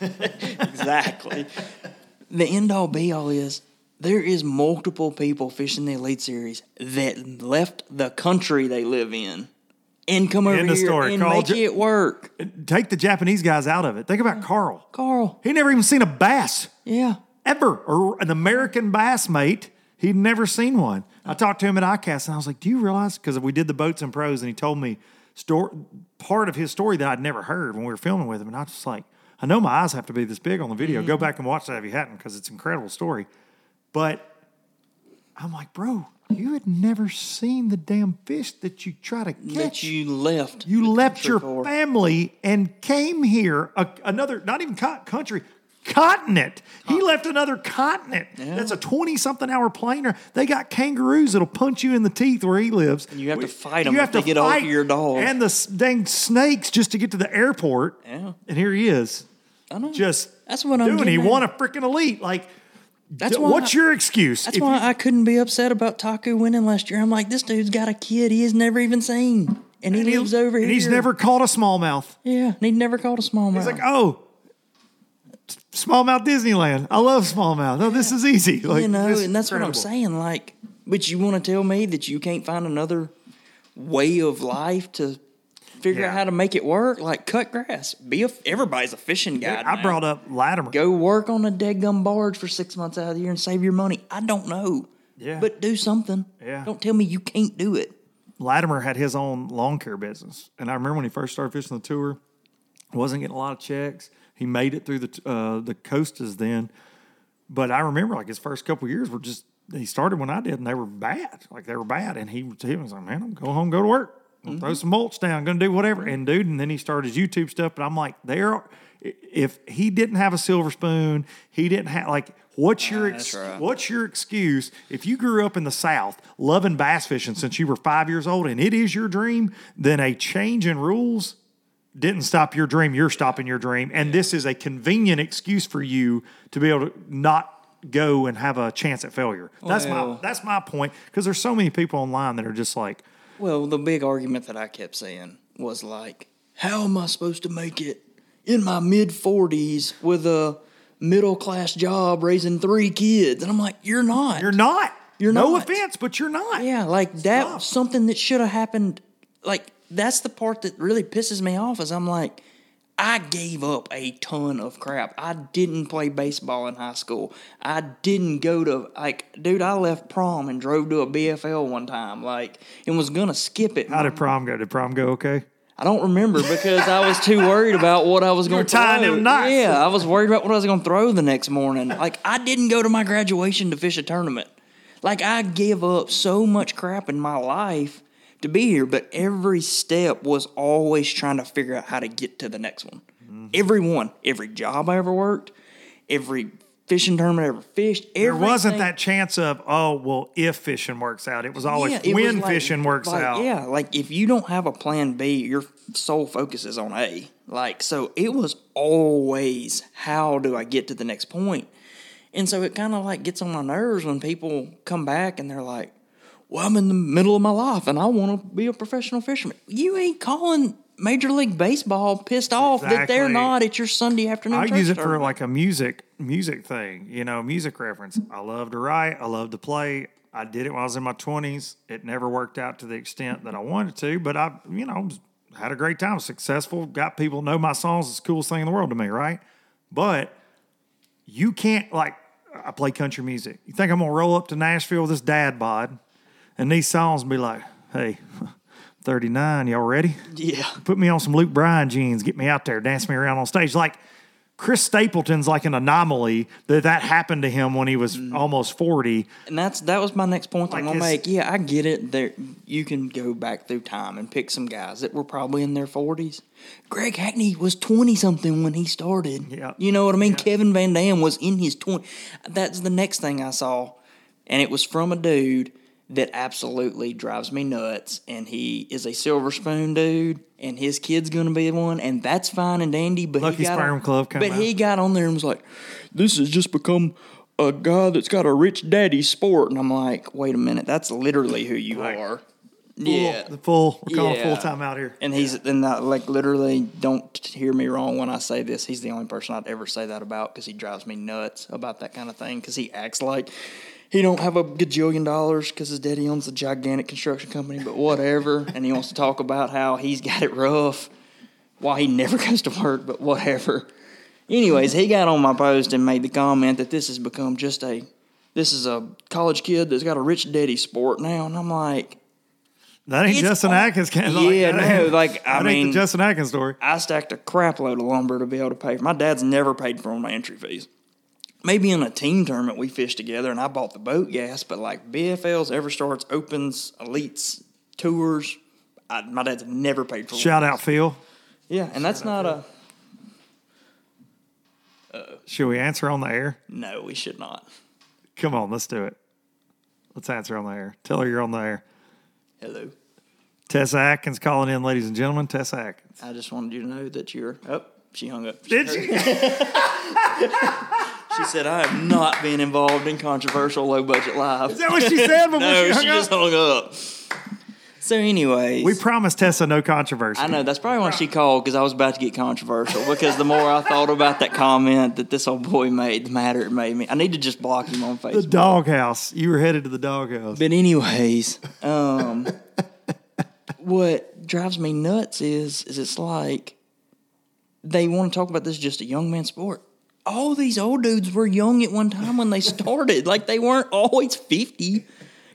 Exactly. the end all be all is there is multiple people fishing the Elite Series that left the country they live in and come over End here story. and Carl make it work. take the Japanese guys out of it. Think about Carl. Carl, He never even seen a bass. yeah. ever or an American bass mate. He'd never seen one. I talked to him at ICAST and I was like, "Do you realize?" Because if we did the boats and pros, and he told me story, part of his story that I'd never heard when we were filming with him, and I was just like, "I know my eyes have to be this big on the video. Go back and watch that if you hadn't, because it's an incredible story." But I'm like, "Bro, you had never seen the damn fish that you try to catch. That you left. You left your for. family and came here, a, another, not even co- country, continent. He left another continent. That's a 20 something hour planer. They got kangaroos that'll punch you in the teeth where he lives. And You have to We- fight 'em you have to get off your dog. And the dang snakes just to get to the airport. Yeah. And here he is. I know. Just That's what I'm doing. He won a freaking elite. Like, That's why what's I- your excuse? That's If why you- I couldn't be upset about Taku winning last year. I'm like, this dude's got a kid he has never even seen, and he and he- lives over and here. He's never caught a smallmouth. yeah, and he never caught a smallmouth. He's like, oh, smallmouth Disneyland. I love smallmouth. Oh, this is easy. Like, you know, and that's what I'm saying. Like, but you want to tell me that you can't find another way of life to figure Yeah. out how to make it work? Like, cut grass. Be a everybody's a fishing guide. I brought up Latimer. go work on a dead gum barge for six months out of the year and save your money. I don't know. Yeah. But do something. Yeah. Don't tell me you can't do it. Latimer had his own lawn care business, and I remember when he first started fishing the tour, wasn't getting a lot of checks. He made it through the uh, the Costas then, but I remember like his first couple years were just he started when I did, and they were bad, like they were bad, and he he was like, man, I'm going home, go to work, Gonna throw mm-hmm. some mulch down, gonna do whatever, mm-hmm. and dude, and then he started his YouTube stuff, but I'm like, there, if he didn't have a silver spoon, he didn't have like. What's ah, your ex- right. what's your excuse if you grew up in the South loving bass fishing since you were five years old and it is your dream? Then a change in rules didn't stop your dream. You're stopping your dream, and this is a convenient excuse for you to be able to not go and have a chance at failure. That's my that's my point because there's so many people online that are just like, Well, the big argument that I kept saying was like, how am I supposed to make it in my mid 40s with a middle class job raising three kids? And I'm like, you're not. "You're not. You're not no not. offense, but you're not." Yeah, like that Stop. was something that should have happened. Like that's the part that really pisses me off. Is I'm like, I gave up a ton of crap. I didn't play baseball in high school. I didn't go to like, dude. I left prom and drove to a BFL one time, like, and was gonna skip it. How did prom go? Did prom go okay? I don't remember because I was too worried about what I was going to tying them knots. Yeah, I was worried about what I was going to throw the next morning. Like I didn't go to my graduation to fish a tournament. Like I gave up so much crap in my life to be here, but every step was always trying to figure out how to get to the next one. Mm-hmm. Every one, every job I ever worked, every fishing tournament I ever fished. There wasn't that chance of oh well if fishing works out. It was always Yeah, it when was like- fishing works like, out. Yeah, like if you don't have a plan B, your sole focus is on A. Like so, it was always how do I get to the next point, and so it kind of like gets on my nerves when people come back and they're like, "Well, I'm in the middle of my life and I want to be a professional fisherman." You ain't calling Major League Baseball pissed off that they're not at your Sunday afternoon. I use it for like a music music thing, you know, music reference. I love to write. I love to play. I did it when I was in my twenties. It never worked out to the extent that I wanted to, but I, you know, had a great time. Successful. Got people to know my songs. It's the coolest thing in the world to me, right? But you can't like. I play country music. You think I'm gonna roll up to Nashville with this dad bod, and these songs be like, "Hey, 39, y'all ready?" yeah. put me on some Luke Bryan jeans, get me out there, dance me around on stage. Like, Chris Stapleton's like an anomaly that that happened to him when he was Mm. almost 40. And that's that was my next point Like I'm gonna his- make. Yeah, I get it. There, you can go back through time and pick some guys that were probably in their forties. Greg Hackney was twenty something when he started. Yeah. you know what I mean. Kevin Van Dam was in his twenty. That's the next thing I saw, and it was from a dude that absolutely drives me nuts. And he is a silver spoon dude, and his kid's gonna be the one, and that's fine and dandy. But Lucky he got Sperm on, Club But he got on there and was like, "This has just become." A guy that's got a rich daddy sport, and I'm like, wait a minute, that's literally who you are. Full- Yeah, the full, we're calling Yeah. full time out here. and he's and that, like literally, don't hear me wrong when I say this. He's the only person I'd ever say that about because he drives me nuts about that kind of thing. Because he acts like he don't have a gajillion dollars because his daddy owns a gigantic construction company, but whatever. and he wants to talk about how he's got it rough why he never goes to work, but whatever. Anyways, he got on my post and made the comment that this has become just a this is a college kid that's got a rich daddy sport now, and I'm like. That ain't Justin all- Atkins. Kind Yeah, that no, like, I mean- the Justin Atkins story. I stacked a crap load of lumber to be able to pay. For. My dad's never paid for my entry fees. Maybe in a team tournament we fished together and I bought the boat gas, but like BFLs, EverStarts, Opens, Elites, Tours, I, my dad's never paid for. Shout out Phil. Yeah, and that's not a uh, Should we answer on the air? no. We should not. Come on, let's do it. Let's answer on the air. Tell her you're on the air. Hello. Tessa Atkins calling in, ladies and gentlemen. Tessa Atkins. I just wanted you to know that you're. Oh, she hung up. Did you? She said, "I have not been involved in controversial low budget live." Is that what she said before no, she hung she up? just hung up. So, anyways, We promised Tessa no controversy. I know that's probably why she called because I was about to get controversial. Because the more I thought about that comment that this old boy made, the madder it made me. I need to just block him on Facebook. The doghouse. You were headed to the doghouse. But anyways, um, what drives me nuts is is it's like they want to talk about this just a young man sport. All these old dudes were young at one time when they started. like they weren't always fifty.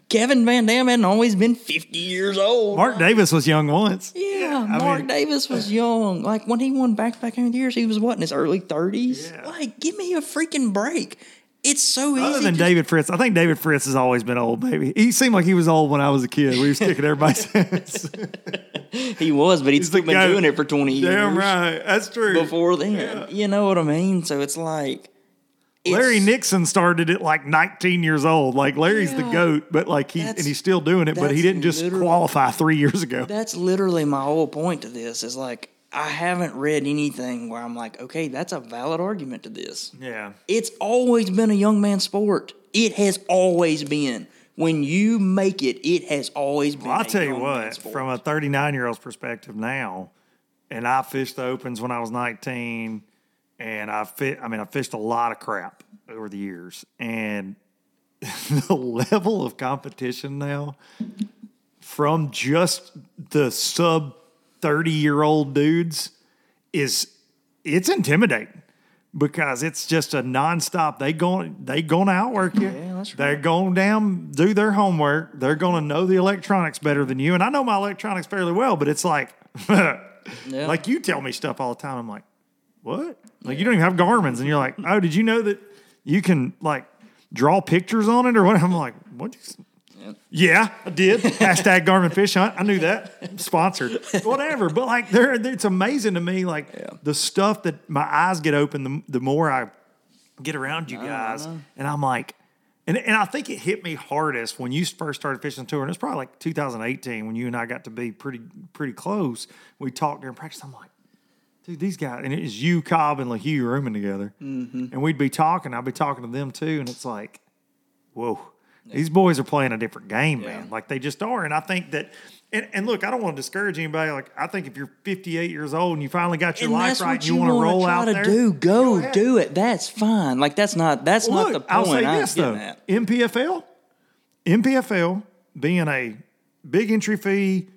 Kevin Van Dam hadn't always been fifty years old. Mark Davis was young once. Yeah, I Mark mean- Davis was young. Like when he won back to back years, he was what in his early thirties. Yeah. Like, give me a freaking break. It's so easy. Other than to- David Fritts, I think David Fritts has always been old, baby. He seemed like he was old when I was a kid. We was kicking everybody's ass. he was, but he'd still been guy- doing it for twenty years. Damn right. That's true. Before then, you know what I mean. So it's like it's, Larry Nixon started at like 19 years old. Like Larry's the goat, but like he and he's still doing it, but he didn't just qualify three years ago. That's literally my whole point to this. Is like I haven't read anything where I'm like, okay, that's a valid argument to this. Yeah. It's always been a young man sport. It has always been. When you make it, it has always been. Well, I'll tell you what, from a 39 year old's perspective now, and I fished the opens when I was 19, and I fit. I mean, I fished a lot of crap over the years, and the level of competition now from just the sub 30 year old dudes is it's intimidating because it's just a nonstop. They going they going to outwork you. Yeah, that's They're right. going down do their homework. They're going to know the electronics better than you. And I know my electronics fairly well, but it's like like you tell me stuff all the time. I'm like, what? Like you don't even have Garmin's, and you're like, oh, did you know that you can like draw pictures on it or what? I'm like, what? Yeah, I did. Hashtag Garmin Fish Hunt. I knew that. Sponsored. Whatever. But like, there, it's amazing to me, like the stuff that my eyes get open the, the more I get around you guys, and I'm like, and and I think it hit me hardest when you first started fishing tour, and it's probably like 2018 when you and I got to be pretty pretty close. We talked during practice. I'm like, dude, these guys, and it was you, Cobb, and LaHue rooming together, and we'd be talking. I'd be talking to them too, and it's like, whoa, these boys are playing a different game, man. Like they just are, and I think that. And, and look, I don't want to discourage anybody. Like I think if you're 58 years old and you finally got your and life right, and you, you want to roll out to there, do. Go ahead. do it. That's fine. Like that's not that's Well, not look, the point. I'll say I'm this though: at. MPFL, MPFL being a big entry fee,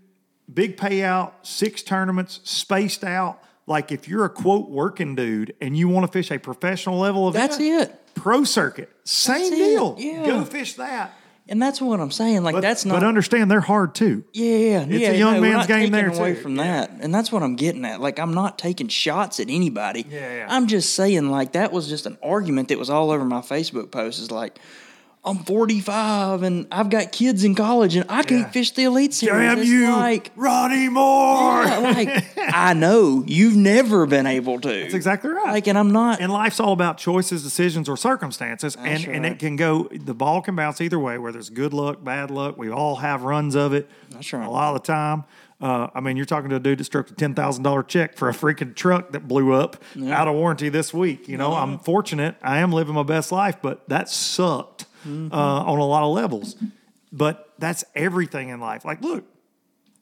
big payout, six tournaments spaced out. Like if you're a quote working dude and you want to fish a professional level event, That's it. Pro circuit, same That's deal. yeah. Go fish that. And that's what I'm saying. Like But, that's not but understand they're hard too. Yeah, yeah, It's yeah. a young no, man's game there, away too. from that, and that's what I'm getting at. Like, I'm not taking shots at anybody. Yeah, yeah. I'm just saying, like, that was just an argument that was all over my Facebook post. Is like, I'm 45 and I've got kids in college and I can't Yeah. fish the elite series. Damn you, Like, Ronnie Moore. yeah, like I know you've never been able to. That's exactly right. Like, and I'm not. And life's all about choices, decisions, or circumstances, and That's and right. it can go. The ball can bounce either way. Whether it's good luck, bad luck, we all have runs of it. That's right. A lot of the time. Uh, I mean, you're talking to a dude that struck a ten thousand dollar check for a freaking truck that blew up out of warranty this week. You know, I'm fortunate. I am living my best life, but that sucked Mm-hmm. uh, on a lot of levels. But that's everything in life. Like, look,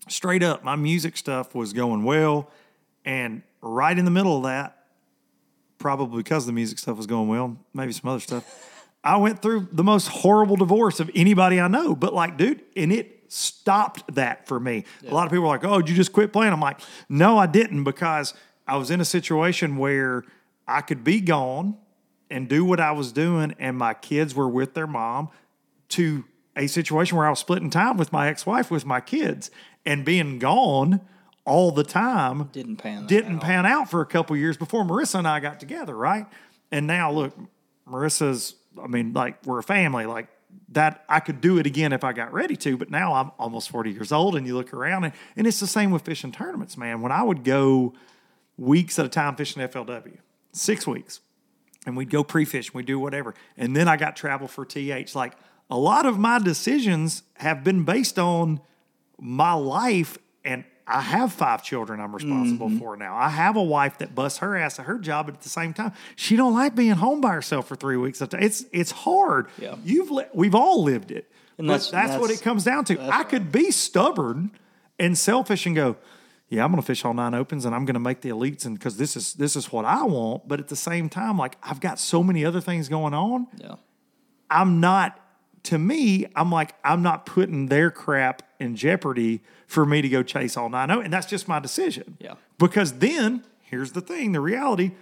straight up, my music stuff was going well, and right in the middle of that, probably because the music stuff was going well, maybe some other stuff. I went through the most horrible divorce of anybody I know. But like, dude, and it stopped that for me. A lot of people are like, "Oh, did you just quit playing?" I'm like, "No, I didn't," because I was in a situation where I could be gone and do what I was doing, and my kids were with their mom. To a situation where I was splitting time with my ex-wife with my kids and being gone all the time Didn't pan didn't out. pan out for a couple years before Marissa and I got together, right? And now look, Marissa's I mean, like we're a family, like that I could do it again if I got ready to, but now I'm almost 40 years old and you look around and, and it's the same with fishing tournaments, man. When I would go weeks at a time fishing FLW, six weeks, and we'd go pre-fish, we'd do whatever. And then I got travel for TH. Like a lot of my decisions have been based on my life and I have five children I'm responsible Mm-hmm. for now. I have a wife that busts her ass at her job, but at the same time, she don't like being home by herself for three weeks. It's it's hard. Yeah. You've li- we've all lived it. And but that's- that's, what it comes down to. I could be stubborn and selfish and go, yeah, I'm going to fish all nine opens and I'm going to make the elites and because this is this is what I want. But at the same time, like I've got so many other things going on. Yeah. I'm not, to me, I'm like, I'm not putting their crap in jeopardy for me to go chase all nine. And that's just my decision. Yeah. Because then, here's the thing the reality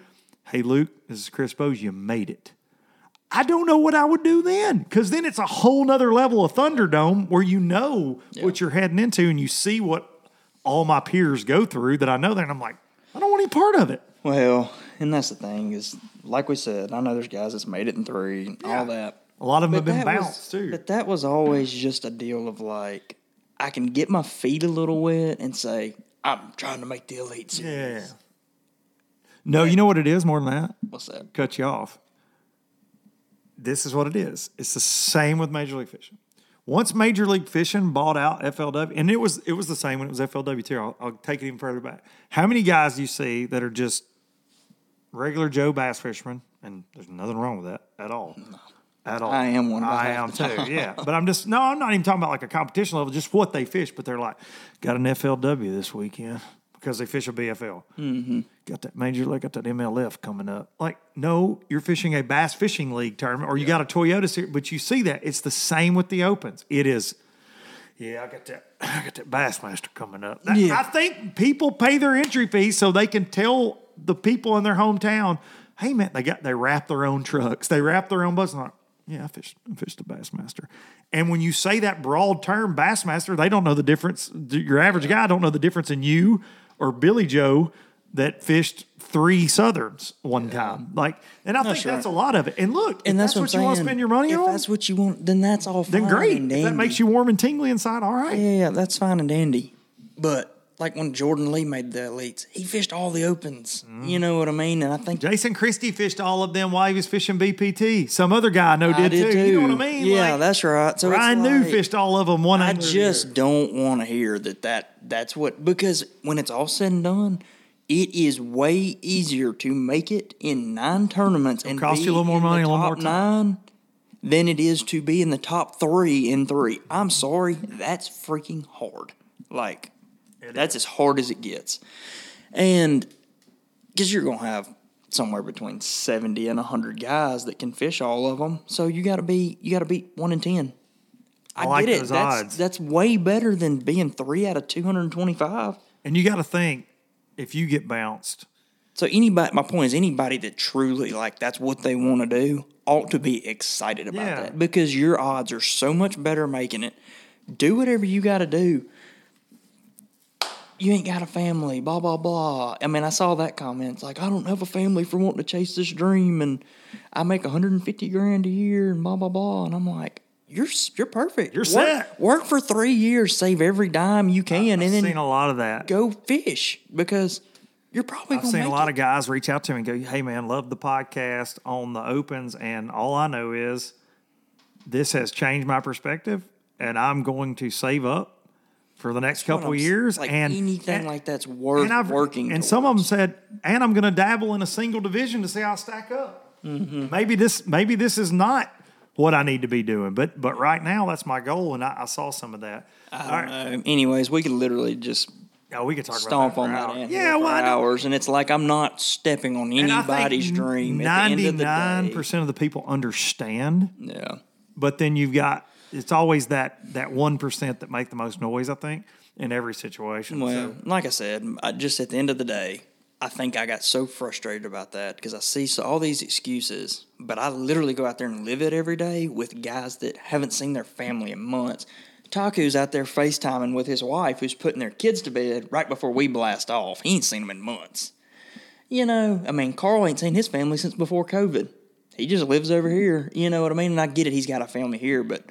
hey, Luke, this is Chris Bowes, you made it. I don't know what I would do then because then it's a whole nother level of Thunderdome where you know what you're heading into and you see what all my peers go through that I know that. And I'm like, I don't want any part of it. Well, and that's the thing is, like we said, I know there's guys that's made it in three, and Yeah. all that. A lot of them have been that was- bounced too. But that was always just a deal of like, I can get my feet a little wet and say, I'm trying to make the elite series. yeah. No, you know what it is more than that? What's that? cut you off. This is what it is. It's the same with Major League Fishing. Once Major League Fishing bought out FLW, and it was it was the same when it was FLW too. I'll, I'll take it even further back. How many guys do you see that are just regular Joe bass fishermen? And there's nothing wrong with that at all. At all. I am one I am too. Yeah, but I'm just no. I'm not even talking about like a competition level. Just what they fish. But they're like, got an FLW this weekend because they fish a BFL. Mm-hmm. Got that major league. Got that MLF coming up. Like, no, you're fishing a bass fishing league tournament, or you got a Toyota series. But you see that it's the same with the opens. It is. Yeah, I got that. I got that Bassmaster coming up. That- Yeah. I think people pay their entry fees so they can tell the people in their hometown, "Hey, man, they got they wrap their own trucks, they wrap their own boats." Like, yeah, I fished, I fished a Bassmaster. And when you say that broad term Bassmaster, they don't know the difference. Your average guy don't know the difference in you or Billy Joe that fished three Southerns one time. Like, and I think right. that's a lot of it. And look, And if that's, that's, what, you want to spend your money if on, that's what you want, then that's all fine. then great. That makes you warm and tingly inside, all right. Yeah, yeah, that's fine and dandy. But like when Jordan Lee made the elites, he fished all the opens. Mm-hmm. You know what I mean? And I think Jason Christie fished all of them while he was fishing BPT. Some other guy I know I did, did too. You know what I mean? Yeah, Like, that's right. So Ryan New fished all of them one I angle or the just other. don't want to hear that, that that's what because when it's all said and done, it is way easier to make it in nine tournaments and cost be you a little more money, a little more time. nine than it is to be in the top three in three. I'm sorry, that's freaking hard. Like that's as hard as it gets, and because you're gonna have somewhere between seventy and hundred guys that can fish all of them, so you got to be you got to beat one in ten. I, like get it. those that's, odds. That's way better than being three out of two hundred and twenty-five. And you got to think if you get bounced, So anybody, my point is, anybody that truly like that's what they want to do ought to be excited about Yeah. that because your odds are so much better making it. Do whatever you got to do. You ain't got a family, blah blah blah. I mean, I saw that comment. It's like I don't have a family for wanting to chase this dream, and I make 150 grand a year, and blah blah blah. And I'm like, you're you're perfect. You're work, set. Work for three years, save every dime you can, I've and seen then a lot of that. go fish because you're probably I've seen make a lot it. of guys reach out to me and go, "Hey, man, love the podcast on the opens, and all I know is this has changed my perspective, and I'm going to save up for the next couple years, like and anything and- like that's worth and working. And some of them said, and I'm going to dabble in a single division to see how I stack up. Mm-hmm. Maybe this, maybe this is not what I need to be doing, but but right now that's my goal, and I, I saw some of that. All right. Anyways, we could literally just Oh, we could talk stomp about on that. that for hours. anthill Yeah, well, hours, and it's like I'm not stepping on And I think anybody's dream. At the end of the day, percent of the people understand, yeah. but then you've got it's always that that one percent that make the most noise. I think in every situation. Well, So, like I said, I just at the end of the day, I think I got so frustrated about that because I see so all these excuses, but I literally go out there and live it every day with guys that haven't seen their family in months. Taku's out there FaceTiming with his wife who's putting their kids to bed right before we blast off. He ain't seen them in months. You know, I mean, Carl ain't seen his family since before COVID. He just lives over here. You know what I mean? And I get it, he's got a family here, but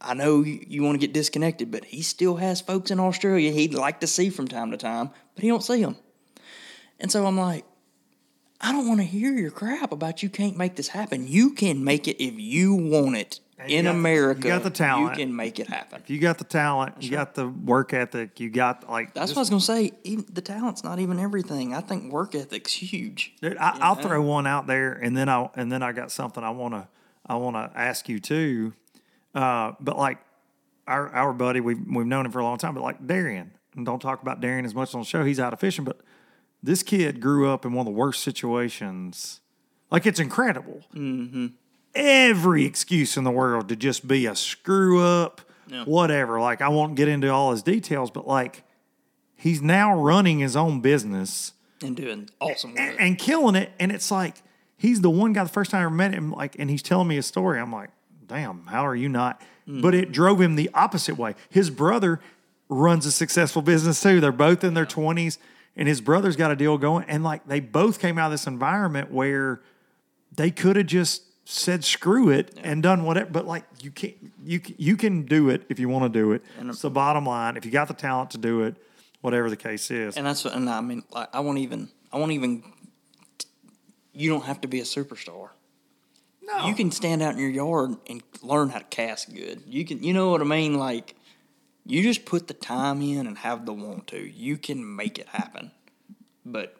I know you, you want to get disconnected, but he still has folks in Australia he'd like to see from time to time, but he don't see them. And so I'm like, I don't want to hear your crap about you can't make this happen. You can make it if you want it And you in got the- you America. got the talent. You can make it happen. If you got the talent, you got the work ethic, you got like That's just- what I was gonna say. Even the talent's not even everything. I think work ethic's huge. Dude, I, I'll throw one out there, and then I and then I got something I want to I want to ask you too. Uh, but like our our buddy, we've we've known him for a long time. But like Darian, and don't talk about Darian as much on the show. He's out of fishing, but this kid grew up in one of the worst situations. Like it's incredible. Mm-hmm. Every excuse in the world to just be a screw up, whatever. Like I won't get into all his details, but like he's now running his own business And doing awesome work. and, and killing it. And it's like he's the one guy. The first time I ever met him, like, and he's telling me a story. I'm like, damn, how are you not? Mm. But it drove him the opposite way. His brother runs a successful business too. They're both in their twenties, and his brother's got a deal going. And like they both came out of this environment where they could have just said screw it and done whatever. But like you can't, you you can do it if you want to do it. And It's the bottom line. If you got the talent to do it, whatever the case is. And that's what, and I mean, like, I won't even, I won't even, you don't have to be a superstar. No, You can stand out in your yard and learn how to cast good. You can, you know what I mean? Like, you just put the time in and have the want to. You can make it happen. But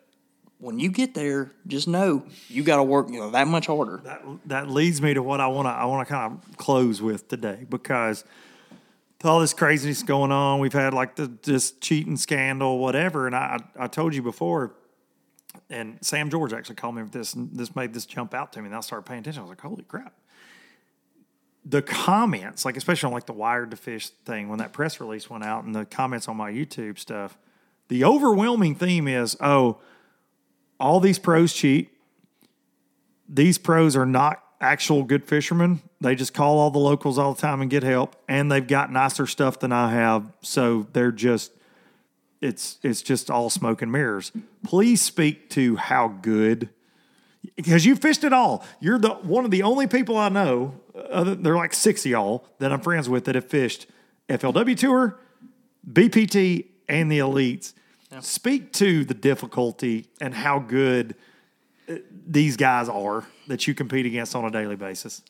when you get there, just know you got to work you know, that much harder. that that leads me to what I want to I want to kind of close with today because all this craziness going on, we've had like the this cheating scandal, whatever, and I I I told you before, and Sam George actually called me with this, and this made this jump out to me, and I started paying attention. I was like, holy crap. The comments, like especially on like the Wired to Fish thing, when that press release went out, and the comments on my YouTube stuff, the overwhelming theme is, oh, all these pros cheat these pros are not actual good fishermen. They just call all the locals all the time and get help, and they've got nicer stuff than I have. So they're just it's it's just all smoke and mirrors. Please speak to how good because you fished it all. You're the one of the only people I know. Other, there are like six of y'all that I'm friends with that have fished FLW Tour, BPT, and the elites. Speak to the difficulty and how good uh, these guys are that you compete against on a daily basis.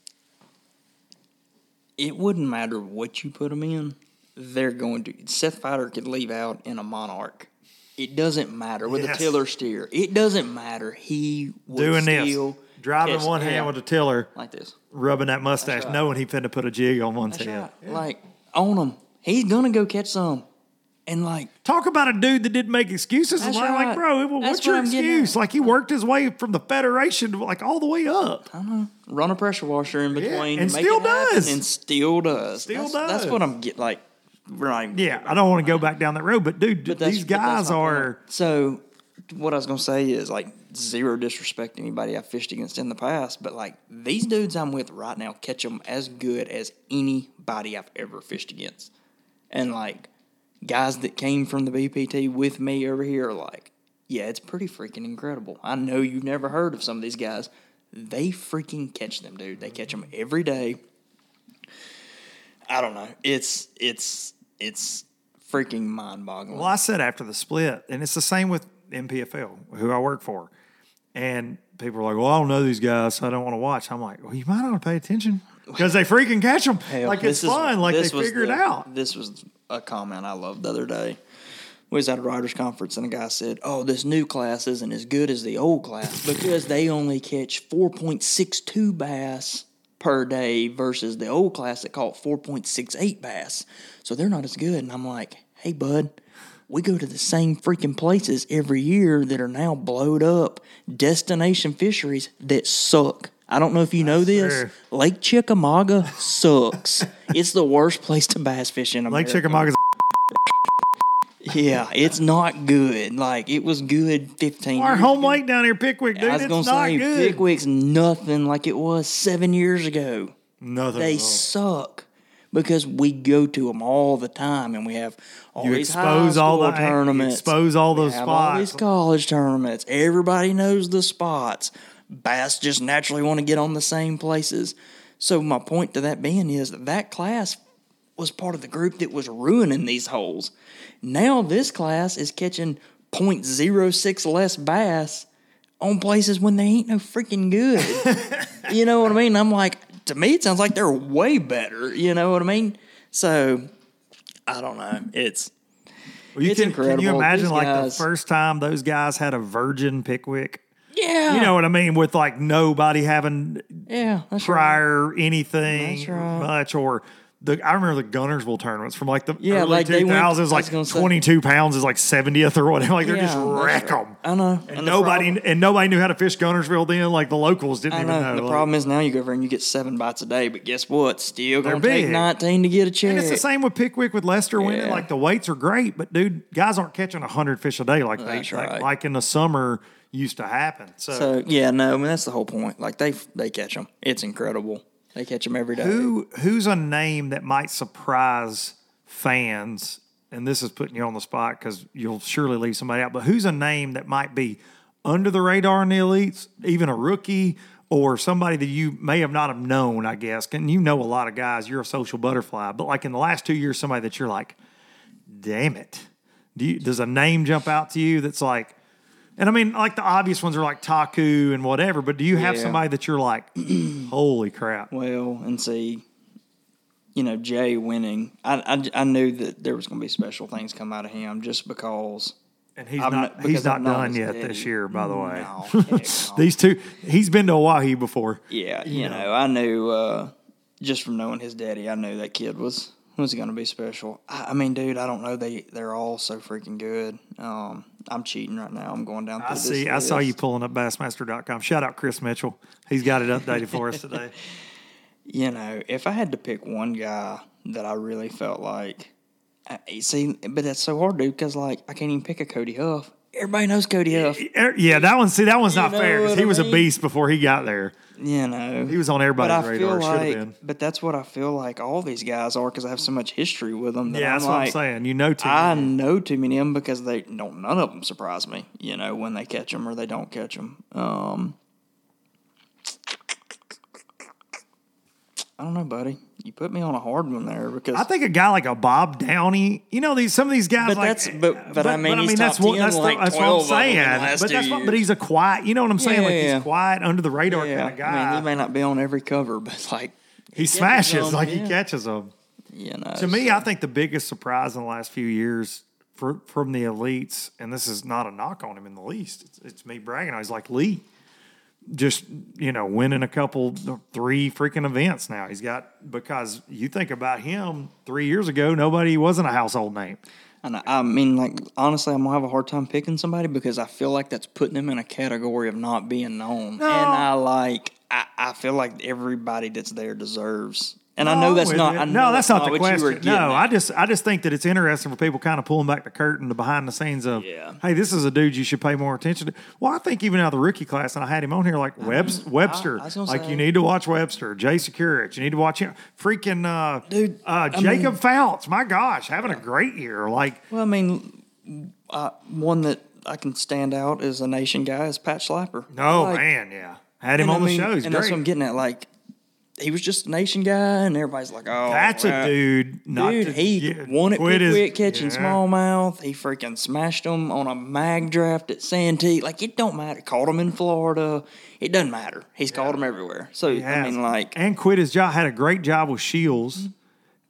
It wouldn't matter what you put them in. They're going to. Seth Feider could leave out in a Monarch. It doesn't matter with Yes. a tiller steer. It doesn't matter. He would Doing this, driving one hand yeah, with a tiller, like this. rubbing that mustache, right. knowing he finna put a jig on one's That's head. right. Like on him, he's gonna go catch some, and like Talk about a dude that didn't make excuses. That's like, like, bro, well, That's what's your what excuse? Like he worked his way from the federation to like all the way up. run a pressure washer in between, and to make still it does. and still does. Still that's, does. That's what I'm getting. Like, we're not even Yeah, I don't want to go back down that road, but dude, But these guys are. point. So what I was gonna say is like zero disrespect to anybody I fished against in the past, but like these dudes I'm with right now catch them as good as anybody I've ever fished against, and like guys that came from the BPT with me over here are like, yeah, it's pretty freaking incredible. I know you've never heard of some of these guys. They freaking catch them, dude. They catch them every day. I don't know. It's it's it's freaking mind boggling. Well, I said after the split, and it's the same with MPFL, who I work for. And people are like, well, I don't know these guys, so I don't want to watch. I'm like, well, you might to pay attention because they freaking catch them. Hell, like, it's is- fun. Like, they this was it out. This was a comment I loved the other day. We was at a writers conference and a guy said, "Oh, this new class isn't as good as the old class because they only catch 4.62 bass per day versus the old class that caught 4.68 bass. So they're not as good." And I'm like, "Hey, bud." We go to the same freaking places every year that are now blowed up destination fisheries that suck. I don't know if you know this. fair. Lake Chickamauga sucks. it's the worst place to bass fish in Lake America. Chickamauga's Yeah, it's not good. Like it was good fifteen. our years home ago. lake down here, Pickwick, dude. I was it's gonna not say good. Pickwick's nothing like it was seven years ago. Nothing. They at all. suck because we go to them all the time, and we have all You these expose high all the- tournaments. expose all We those have All these college tournaments. Everybody knows the spots. Bass just naturally want to get on the same places. So my point to that being is that that class was part of the group that was ruining these holes. Now this class is catching 0.06 less bass on places when they ain't no freaking good. you know what I mean? I'm like, to me, it sounds like they're way better. You know what I mean? So, I don't know. It's Well, you it's can, Can you imagine These like guys- the first time those guys had a virgin Pickwick? yeah, You know what I mean? With like nobody having yeah, that's right. prior anything That's right. much or the I remember the Guntersville tournaments from like the Yeah, early like they went- 2000s, like gonna say- 22 pounds is like 70th or whatever. Like they're Yeah, just wreck them. I know. And, the nobody and nobody knew how to fish Guntersville then. Like the locals didn't I even know. know. The Like, problem is now you go over and you get seven bites a day, but guess what? Still gonna take big. nineteen to get a check. and it's the same with Pickwick with Lester winning. Like the weights are great, but dude, guys aren't catching hundred fish a day like they That's like, right. like in the summer used to happen. So, So yeah, no, I mean that's the whole point. Like they they catch them. It's incredible. They catch them every day. who who's a name that might surprise fans? And this is putting you on the spot because you'll surely leave somebody out. But who's a name that might be under the radar in the elites, even a rookie or somebody that you may have not have known? I guess, and you know a lot of guys. You're a social butterfly, but like in the last two years, somebody that you're like, damn it. Do you, does a name jump out to you that's like, and I mean, like the obvious ones are like Taku and whatever, but do you have Yeah. somebody that you're like, holy crap? Well, and see, you know, Jay winning. I, I, I knew that there was going to be special things come out of him just because. And he's I'm not, not- he's not not done yet daddy. this year, by the way. No. These two, he's been to Oahe before. Yeah, you know, I knew uh, just from knowing his daddy, I knew that kid was was going to be special. I, I mean, dude, I don't know. They they're all so freaking good. Um, I'm cheating right now. I'm going down. Through I see. I saw you pulling up Bassmaster.com. Shout out Chris Mitchell. He's got it updated for us today. You know, if I had to pick one guy that I really felt like, I, see, but that's so hard, dude, because like I can't even pick a Cody Huff. Everybody knows Cody Huff. Er, Yeah, that one. See, that one's not know fair because what he I was a mean? beast before he got there. You know, He was on But everybody's I radar. feel Should have like, been. but that's what I feel like all these guys are because I have so much history with them. That Yeah, I'm that's like, what I'm saying. You know, too. I know too many of them because they don't. None of them surprise me. You know when they catch them or they don't catch them. Um, I don't know, buddy. You put me on a hard one there because I think a guy like a Bob Downey, you know, these some of these guys. But like, that's- but- but I mean, he's that's top what 10, that's, the- like that's what 12 I'm of them in the saying. But that's what, but he's a quiet. You know what I'm saying? Like Yeah. he's quiet, under the radar yeah, kind of guy. I mean, he may not be on every cover, but like he catches smashes them, like yeah. he catches them. you know. To me, so- I think the biggest surprise in the last few years for, from the elites, and this is not a knock on him in the least. It's, it's me bragging. I was like Lee, just you know, winning a couple, three freaking events now. He's got because you think about him three years ago, nobody wasn't a household name. And I, mean, like honestly, I'm gonna have a hard time picking somebody because I feel like that's putting them in a category of not being known. And I like, I, I feel like everybody that's there deserves And I know that's not. I no, know that's not the you were question. No, at. I just I just think that it's interesting for people kind of pulling back the curtain, the behind the scenes of, Yeah. hey, this is a dude you should pay more attention to. Well, I think even out of the rookie class, and I had him on here like Webs, Webster, I gonna like say- you need to watch Webster, Jay Przekurat, you need to watch him, freaking uh, Dude, uh, Jacob mean- Foutz. My gosh, having a great year. Like, Well, I mean, uh, one that I can stand out as a nation guy is Pat Schlapper. No Like, man, yeah, had him on I the mean- show. He's and that's what I'm getting at. Like, he was just a nation guy, and everybody's like, "Oh, That's a dude. Not Dude, to, he yeah, won it quit his- quick catching yeah. smallmouth. He freaking smashed them on a mag draft at Santee. Like it don't matter. Caught him in Florida. It doesn't matter. He's caught them everywhere. So I mean, like, and quit his job. Had a great job with Shields,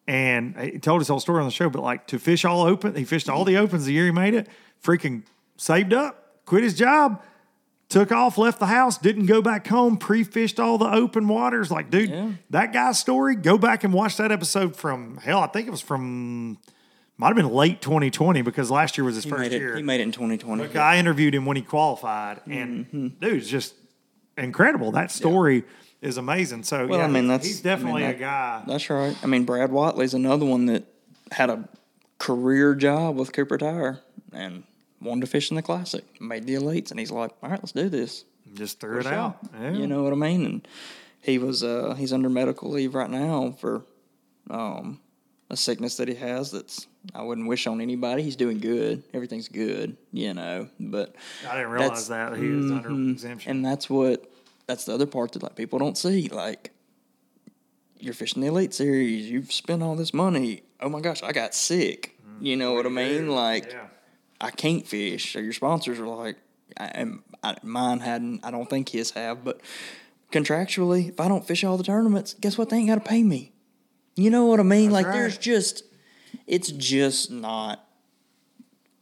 and he told his whole story on the show. But like to fish all open, he fished all the opens the year he made it. Freaking saved up, quit his job, took off, left the house, didn't go back home. Pre-fished all the open waters. Like, dude, Yeah. that guy's story. Go back and watch that episode from hell. I think it was from might have been late 2020 because last year was his he first it. year. He made it in 2020. Look, I interviewed him when he qualified, and Mm-hmm. dude, it's just incredible. That story is amazing. So, Well, yeah, I mean, that's he's definitely I mean, a guy. That's right. I mean, Brad Whatley's another one that had a career job with Cooper Tire and wanted to fish in the Classic, made the elites, and he's like, "All right, let's do this." Just threw it out. Yeah. You know what I mean? And he was uh, he's under medical leave right now for um, a sickness that he has that's I wouldn't wish on anybody. He's doing good. Everything's good, you know. But I didn't realize that he was under Mhm. exemption. And that's what that's the other part that like people don't see. Like you're fishing the elite series, you've spent all this money. Oh my gosh, I got sick. You know what I mean? Like yeah. I can't fish. So your sponsors are like, I, and I, mine hadn't. I don't think his have, but contractually, if I don't fish all the tournaments, guess what? They ain't got to pay me. You know what I mean? like, right. there's just, it's just not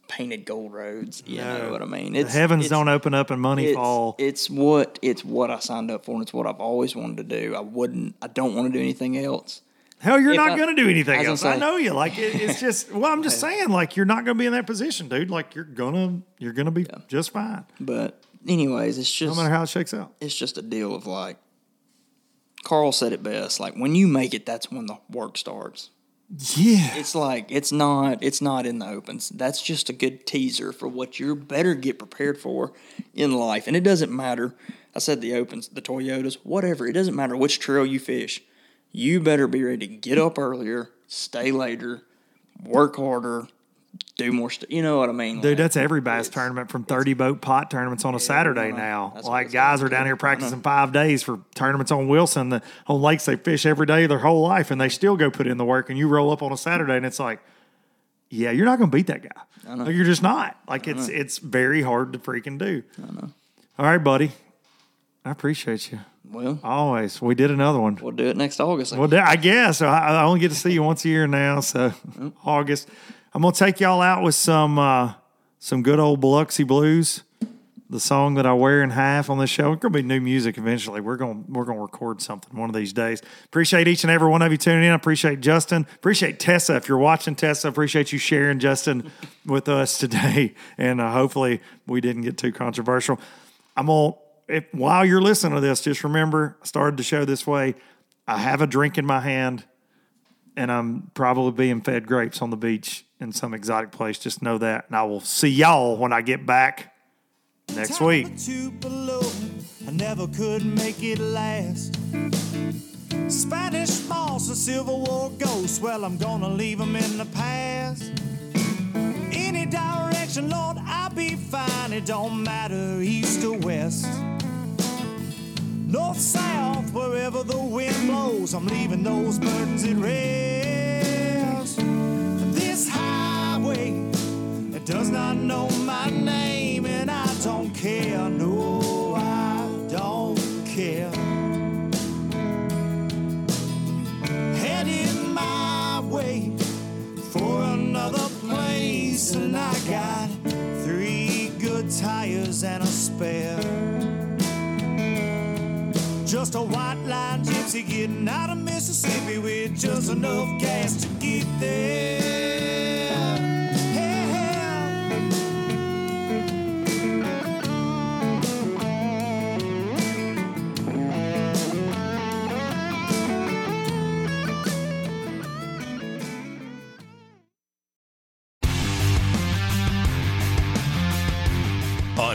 painted gold roads. You know what I mean? The It's heavens it's- don't open up and money it's, fall. It's what it's what I signed up for, and it's what I've always wanted to do. I wouldn't. I don't want to do anything else. Hell, you're if not going to do anything else. I know you. Like it, it's just. Well, I'm just saying. Like you're not going to be in that position, dude. Like you're gonna, you're gonna be just fine, But anyways, it's just no matter how it shakes out. it's just a deal of like Carl said it best. Like when you make it, that's when the work starts. Yeah. It's like it's not it's not in the opens. That's just a good teaser for what you better get prepared for in life. And it doesn't matter. I said the opens, the Toyotas, whatever. It doesn't matter which trail you fish. You better be ready to get up earlier, stay later, work harder, do more stuff. You know what I mean? Dude, Like, that's every bass tournament from 30 boat pot tournaments on a Saturday know. now. That's like guys are down here practicing five days for tournaments on Wilson. The, on lakes they fish every day their whole life and they still go put in the work. And you roll up on a Saturday and it's like, yeah, you're not going to beat that guy. Like, you're just not. Like it's it's very hard to freaking do. I know. All right, buddy. I appreciate you. Well, Always. We did another one. we'll do it next August. Well, I guess I, I only get to see you once a year now. So August, I'm gonna take y'all out with some uh, some good old Biloxi blues. The song that I wear in half on this show. It's gonna be new music eventually. We're gonna we're gonna record something one of these days. Appreciate each and every one of you tuning in. I appreciate Justin. Appreciate Tessa. If you're watching Tessa, appreciate you sharing Justin with us today. And uh, hopefully we didn't get too controversial. I'm gonna if while you're listening to this, just remember I started the show this way. I have a drink in my hand, and I'm probably being fed grapes on the beach in some exotic place. Just know that. And I will see y'all when I get back next week. Tupelo, I never could make it last. Spanish moss, a Civil War ghost. Well, I'm gonna leave 'em in the past. Lord, I'll be fine. It don't matter, east or west. North, south, wherever the wind blows, I'm leaving those burdens at rest. This highway, it does not know my name, and I don't care. No, I don't care. Heading my way for another and I got three good tires and a spare. Just a white line gypsy getting out of Mississippi with just enough gas to get there.